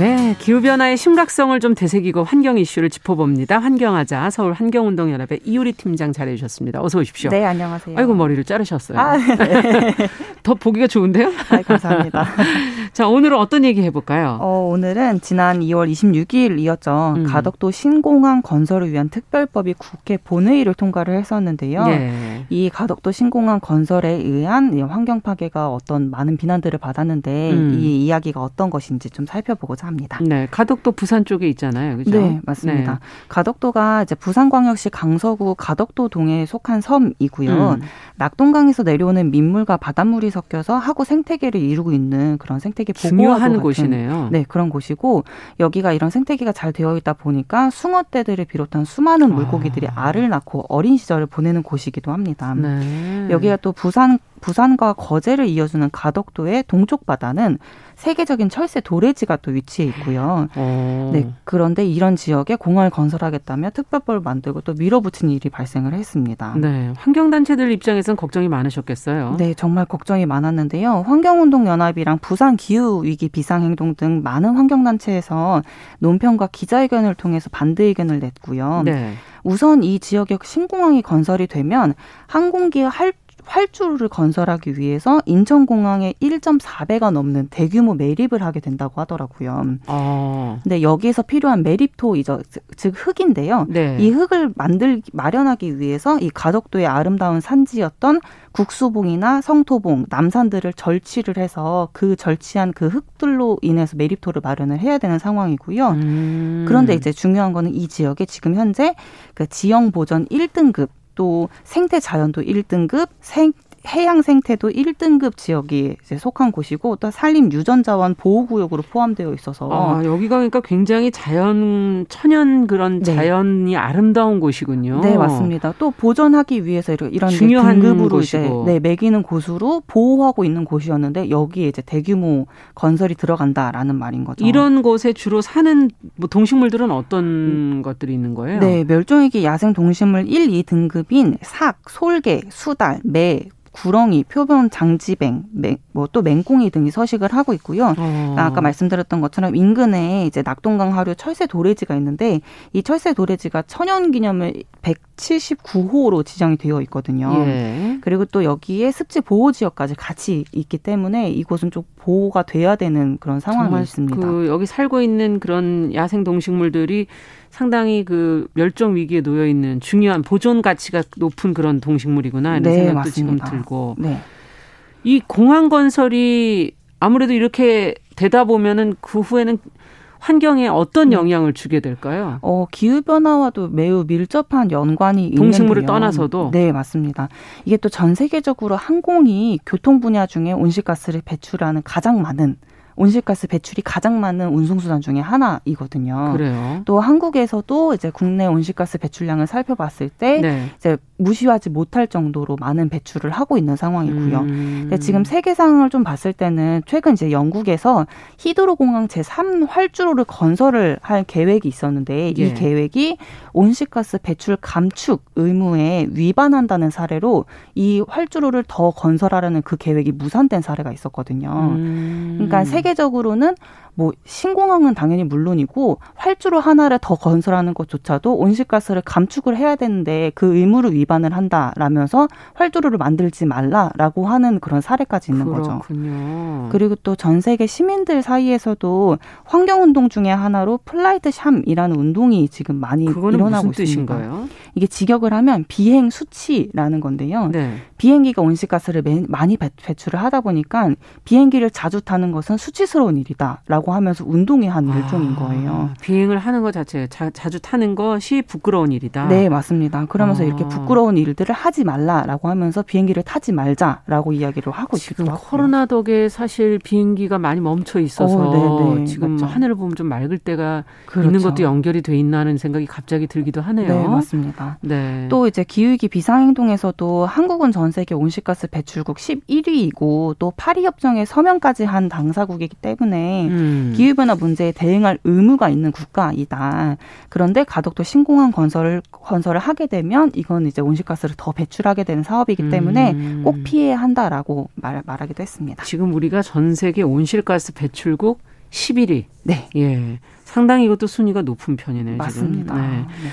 네, 기후변화의 심각성을 좀 되새기고 환경 이슈를 짚어봅니다. 환경하자 서울 환경운동연합의 이효리 팀장 잘해주셨습니다. 어서 오십시오. 네, 안녕하세요. 아이고 머리를 자르셨어요. 아, 네. 더 보기가 좋은데요? 아, 감사합니다. 자, 오늘은 어떤 얘기 해볼까요? 어, 오늘은 지난 2월 26일이었죠. 음. 가덕도 신공항 건설을 위한 특별법이 국회 본회의를 통과를 했었는데요. 네. 이 가덕도 신공항 건설에 의한 환경 파괴가 어떤 많은 비난들을 받았는데 음. 이 이야기가 어떤 것인지 좀 살펴보고자 합니다. 네, 가덕도 부산 쪽에 있잖아요, 그죠? 네, 맞습니다. 네. 가덕도가 이제 부산광역시 강서구 가덕도 동에 속한 섬이고요. 음. 낙동강에서 내려오는 민물과 바닷물이 섞여서 하구 생태계를 이루고 있는 그런 생태계 중요한 곳이네요. 네, 그런 곳이고 여기가 이런 생태계가 잘 되어 있다 보니까 숭어떼들을 비롯한 수많은 물고기들이 아. 알을 낳고 어린 시절을 보내는 곳이기도 합니다. 네. 여기가 또 부산 부산과 거제를 이어주는 가덕도의 동쪽 바다는 세계적인 철새 도래지가 또 위치해 있고요. 어. 네, 그런데 이런 지역에 공항을 건설하겠다며 특별법을 만들고 또 밀어붙인 일이 발생을 했습니다. 네, 환경단체들 입장에선 걱정이 많으셨겠어요. 네, 정말 걱정이 많았는데요. 환경운동연합이랑 부산 기후위기 비상행동 등 많은 환경단체에서 논평과 기자회견을 통해서 반대 의견을 냈고요. 네. 우선 이 지역에 신공항이 건설이 되면 항공기의 할 활주로를 건설하기 위해서 인천공항에 1.4배가 넘는 대규모 매립을 하게 된다고 하더라고요. 아. 근데 여기에서 필요한 매립토 이죠. 즉 흙인데요. 네. 이 흙을 만들 마련하기 위해서 이 가덕도의 아름다운 산지였던 국수봉이나 성토봉, 남산들을 절취를 해서 그 절취한 그 흙들로 인해서 매립토를 마련을 해야 되는 상황이고요. 음. 그런데 이제 중요한 거는 이 지역에 지금 현재 그 지형 보전 1등급 또 생태 자연도 1등급, 생 해양 생태도 1등급 지역이 이제 속한 곳이고 또 산림 유전자원 보호 구역으로 포함되어 있어서 아, 여기가 그러니까 굉장히 자연 천연 그런 네. 자연이 아름다운 곳이군요. 네 맞습니다. 또 보존하기 위해서 이런 중요한 등급으로 곳이고. 이제 네 매기는 곳으로 보호하고 있는 곳이었는데 여기에 이제 대규모 건설이 들어간다라는 말인 거죠. 이런 곳에 주로 사는 뭐 동식물들은 어떤 음. 것들이 있는 거예요? 네 멸종위기 야생 동식물 1, 2등급인 삭, 솔개, 수달, 매, 구렁이, 표본 장지뱅, 뭐 또 맹꽁이 등이 서식을 하고 있고요. 어. 아까 말씀드렸던 것처럼 인근에 이제 낙동강 하류 철새 도래지가 있는데 이 철새 도래지가 천연 기념을 179호로 지정이 되어 있거든요. 예. 그리고 또 여기에 습지 보호 지역까지 같이 있기 때문에 이곳은 좀 보호가 돼야 되는 그런 상황이 있습니다. 그 여기 살고 있는 그런 야생 동식물들이 상당히 그 멸종 위기에 놓여 있는 중요한 보존 가치가 높은 그런 동식물이구나 이런 네, 생각도 맞습니다. 지금 들고 네. 이 공항 건설이 아무래도 이렇게 되다 보면은 그 후에는 환경에 어떤 음. 영향을 주게 될까요? 어, 기후 변화와도 매우 밀접한 연관이 동식물을 있는데요. 떠나서도 네, 맞습니다. 이게 또 전 세계적으로 항공이 교통 분야 중에 온실가스를 배출하는 가장 많은 온실가스 배출이 가장 많은 운송수단 중에 하나이거든요. 그래요. 또 한국에서도 이제 국내 온실가스 배출량을 살펴봤을 때 네. 이제 무시하지 못할 정도로 많은 배출을 하고 있는 상황이고요. 음. 근데 지금 세계 상황을 좀 봤을 때는 최근 이제 영국에서 히드로 공항 제3 활주로를 건설을 할 계획이 있었는데 예. 이 계획이 온실가스 배출 감축 의무에 위반한다는 사례로 이 활주로를 더 건설하려는 그 계획이 무산된 사례가 있었거든요. 음. 그러니까 세계적으로는 뭐 신공항은 당연히 물론이고 활주로 하나를 더 건설하는 것조차도 온실가스를 감축을 해야 되는데 그 의무를 위반을 한다라면서 활주로를 만들지 말라라고 하는 그런 사례까지 있는 그렇군요. 거죠. 그리고 또 전 세계 시민들 사이에서도 환경 운동 중에 하나로 flight shame이라는 운동이 지금 많이 일어나고 있습니다. 뜻인가요? 이게 직역을 하면 비행 수치라는 건데요. 네. 비행기가 온실가스를 많이 배출을 하다 보니까 비행기를 자주 타는 것은 수치스러운 일이다라고 하면서 운동이 한 아, 일종인 거예요. 비행을 하는 것 자체 자, 주 타는 것이 부끄러운 일이다. 네, 맞습니다. 그러면서 아. 이렇게 부끄러운 일들을 하지 말라라고 하면서 비행기를 타지 말자라고 이야기를 하고 지금 코로나 덕에 사실 비행기가 많이 멈춰 있어서 어, 네네, 지금 맞죠. 하늘을 보면 좀 맑을 때가 그렇죠. 있는 것도 연결이 돼 있나 하는 생각이 갑자기 들기도 하네요. 네, 맞습니다. 네. 또 이제 기후위기 비상행동에서도 한국은 전 세계 온실가스 배출국 11위이고 또 파리 협정에 서명까지 한 당사국이기 때문에 음. 기후 변화 문제에 대응할 의무가 있는 국가이다. 그런데 가덕도 신공항 건설을 건설을 하게 되면 이건 이제 온실가스를 더 배출하게 되는 사업이기 때문에 음. 꼭 피해야 한다라고 말, 말하기도 했습니다. 지금 우리가 전 세계 온실가스 배출국 11위. 네. 예. 상당히 이것도 순위가 높은 편이네요. 맞습니다. 지금. 네. 네.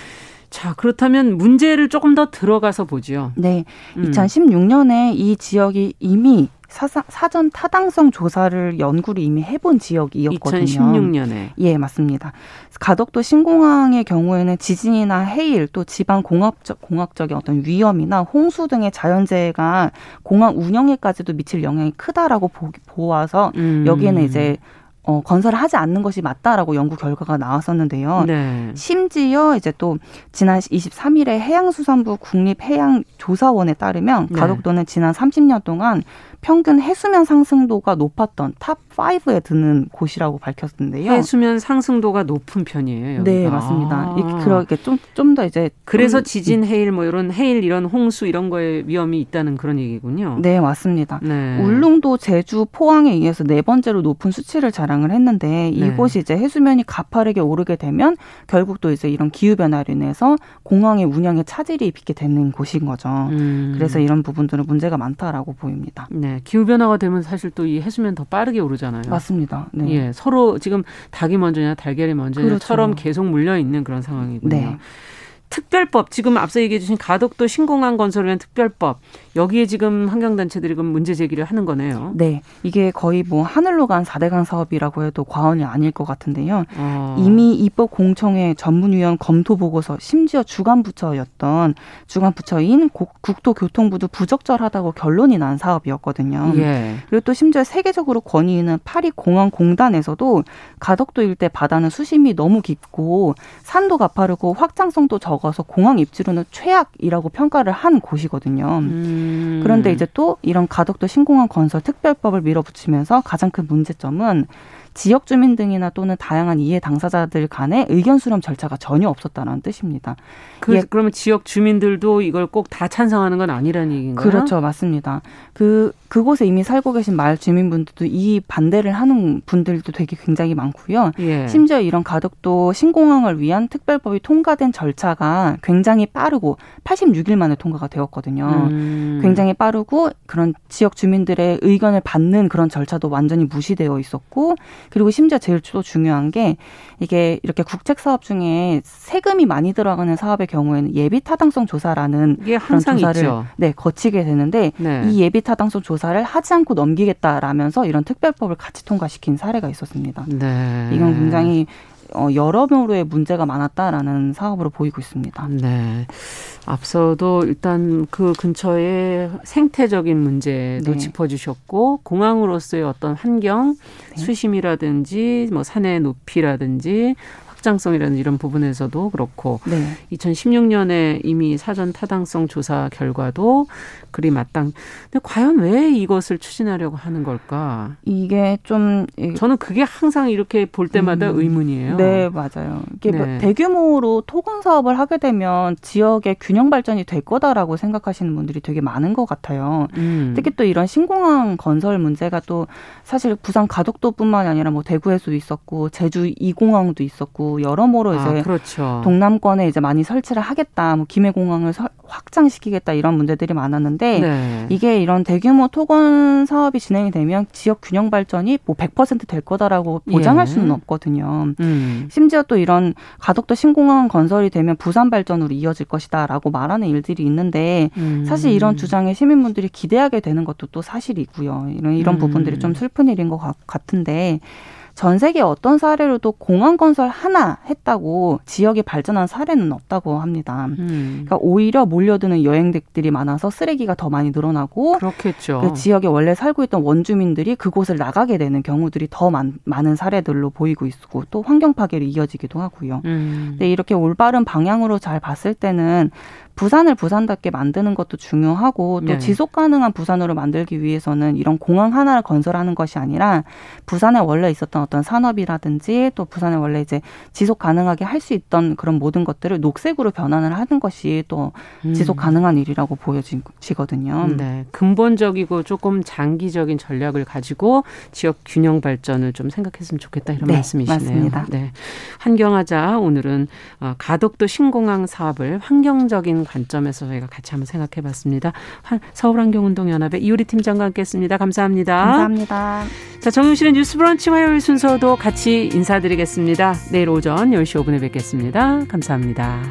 자, 그렇다면 문제를 조금 더 들어가서 보죠. 네. 음. 2016년에 이 지역이 이미 사사, 사전 타당성 조사를 연구를 이미 해본 지역이었거든요. 2016년에. 예, 맞습니다. 가덕도 신공항의 경우에는 지진이나 해일 또 지방 공학적 공학적인 어떤 위험이나 홍수 등의 자연재해가 공항 운영에까지도 미칠 영향이 크다라고 보, 보아서 음. 여기에는 이제 어, 건설을 하지 않는 것이 맞다라고 연구 결과가 나왔었는데요. 네. 심지어 이제 또 지난 23일에 해양수산부 국립해양조사원에 따르면 네. 가덕도는 지난 30년 동안 평균 해수면 상승도가 높았던 탑 5에 드는 곳이라고 밝혔는데요. 해수면 상승도가 높은 편이에요. 여기가. 네, 맞습니다. 아. 그렇게 좀 좀 더 이제 그래서 지진, 해일 뭐 이런 해일 이런 홍수 이런 거에 위험이 있다는 그런 얘기군요. 네, 맞습니다. 네. 울릉도, 제주, 포항에 이어서 네 번째로 높은 수치를 자랑을 했는데 네. 이곳이 이제 해수면이 가파르게 오르게 되면 결국 또 이제 이런 기후 변화로 인해서 공항의 운영에 차질이 빚게 되는 곳인 거죠. 음. 그래서 이런 부분들은 문제가 많다라고 보입니다. 네. 기후 변화가 되면 사실 또 이 해수면 더 빠르게 오르잖아요. 맞습니다. 네. 예, 서로 지금 닭이 먼저냐 달걀이 먼저냐처럼 그렇죠. 계속 물려 있는 그런 상황이군요. 네. 특별법 지금 앞서 얘기해 주신 가덕도 신공항 건설을 위한 특별법 여기에 지금 환경단체들이 그 문제 제기를 하는 거네요. 네. 이게 거의 뭐 하늘로 간 4대강 사업이라고 해도 과언이 아닐 것 같은데요. 어. 이미 입법 공청회 전문위원 검토 보고서 심지어 주간 부처였던 주간 부처인 국토교통부도 부적절하다고 결론이 난 사업이었거든요. 예. 그리고 또 심지어 세계적으로 권위 있는 파리 공항 공단에서도 가덕도 일대 바다는 수심이 너무 깊고 산도 가파르고 확장성도 적어서 공항 입지로는 최악이라고 평가를 한 곳이거든요. 음. 음. 그런데 이제 또 이런 가덕도 신공항 건설 특별법을 밀어붙이면서 가장 큰 문제점은 지역 주민 등이나 또는 다양한 이해 당사자들 간의 의견 수렴 절차가 전혀 없었다는 뜻입니다. 그, 예. 그러면 지역 주민들도 이걸 꼭 다 찬성하는 건 아니라는 얘기인가요? 그렇죠, 맞습니다. 그 그곳에 이미 살고 계신 마을 주민분들도 이 반대를 하는 분들도 되게 굉장히 많고요. 예. 심지어 이런 가덕도 신공항을 위한 특별법이 통과된 절차가 굉장히 빠르고 86일 만에 통과가 되었거든요. 음. 굉장히 빠르고 그런 지역 주민들의 의견을 받는 그런 절차도 완전히 무시되어 있었고 그리고 심지어 제일 또 중요한 게 이게 이렇게 국책 사업 중에 세금이 많이 들어가는 사업의 경우에는 예비 타당성 조사라는 그런 조사를 있죠. 네 거치게 되는데 네. 이 예비 타당성 조사를 하지 않고 넘기겠다라면서 이런 특별법을 같이 통과시킨 사례가 있었습니다. 네. 이건 굉장히 어, 여러모로의 문제가 많았다라는 사업으로 보이고 있습니다. 네. 앞서도 일단 그 근처에 생태적인 문제도 네. 짚어주셨고 공항으로서의 어떤 환경 네. 수심이라든지 뭐 산의 높이라든지 확장성이라는 이런 부분에서도 그렇고 네. 2016년에 이미 사전 타당성 조사 결과도 그리 마땅. 근데 과연 왜 이것을 추진하려고 하는 걸까? 이게 좀 저는 그게 항상 이렇게 볼 때마다 음. 의문이에요. 네, 맞아요. 이게 뭐 네. 뭐 대규모로 토건 사업을 하게 되면 지역의 균형 발전이 될 거다라고 생각하시는 분들이 되게 많은 것 같아요. 음. 특히 또 이런 신공항 건설 문제가 또 사실 부산 가덕도뿐만이 아니라 뭐 대구에서도 있었고 제주 이공항도 있었고 여러모로 아, 이제 아, 그렇죠. 동남권에 이제 많이 설치를 하겠다, 뭐 김해 공항을 설, 확장시키겠다 이런 문제들이 많았는데 네. 이게 이런 대규모 토건 사업이 진행이 되면 지역 균형 발전이 뭐 100%될 거다라고 보장할 예. 수는 없거든요. 음. 심지어 또 이런 가덕도 신공항 건설이 되면 부산 발전으로 이어질 것이다라고 말하는 일들이 있는데 음. 사실 이런 주장에 시민분들이 기대하게 되는 것도 또 사실이고요. 이런 이런 음. 부분들이 좀 슬픈 일인 것 같은데 전 세계 어떤 사례로도 공항 건설 하나 했다고 지역이 발전한 사례는 없다고 합니다. 음. 그러니까 오히려 몰려드는 여행객들이 많아서 쓰레기가 더 많이 늘어나고 그렇겠죠. 그 지역에 원래 살고 있던 원주민들이 그곳을 나가게 되는 경우들이 더 많, 많은 사례들로 보이고 있고 또 환경 파괴로 이어지기도 하고요. 음. 근데 이렇게 올바른 방향으로 잘 봤을 때는 부산을 부산답게 만드는 것도 중요하고 또 네. 지속 가능한 부산으로 만들기 위해서는 이런 공항 하나를 건설하는 것이 아니라 부산에 원래 있었던 어떤 산업이라든지 또 부산에 원래 이제 지속 가능하게 할 수 있던 그런 모든 것들을 녹색으로 변환을 하는 것이 또 음. 지속 가능한 일이라고 보여지거든요. 네. 근본적이고 조금 장기적인 전략을 가지고 지역 균형 발전을 좀 생각했으면 좋겠다 이런 네, 말씀이시네요. 맞습니다. 네. 환경하자 오늘은 어, 가덕도 신공항 사업을 환경적인 관점에서 저희가 같이 한번 생각해 봤습니다. 서울환경운동연합의 이효리 팀장과 함께 했습니다. 감사합니다. 감사합니다. 자, 정용실의 뉴스 브런치 화요일 순서도 같이 인사드리겠습니다. 내일 오전 10시 5분에 뵙겠습니다. 감사합니다.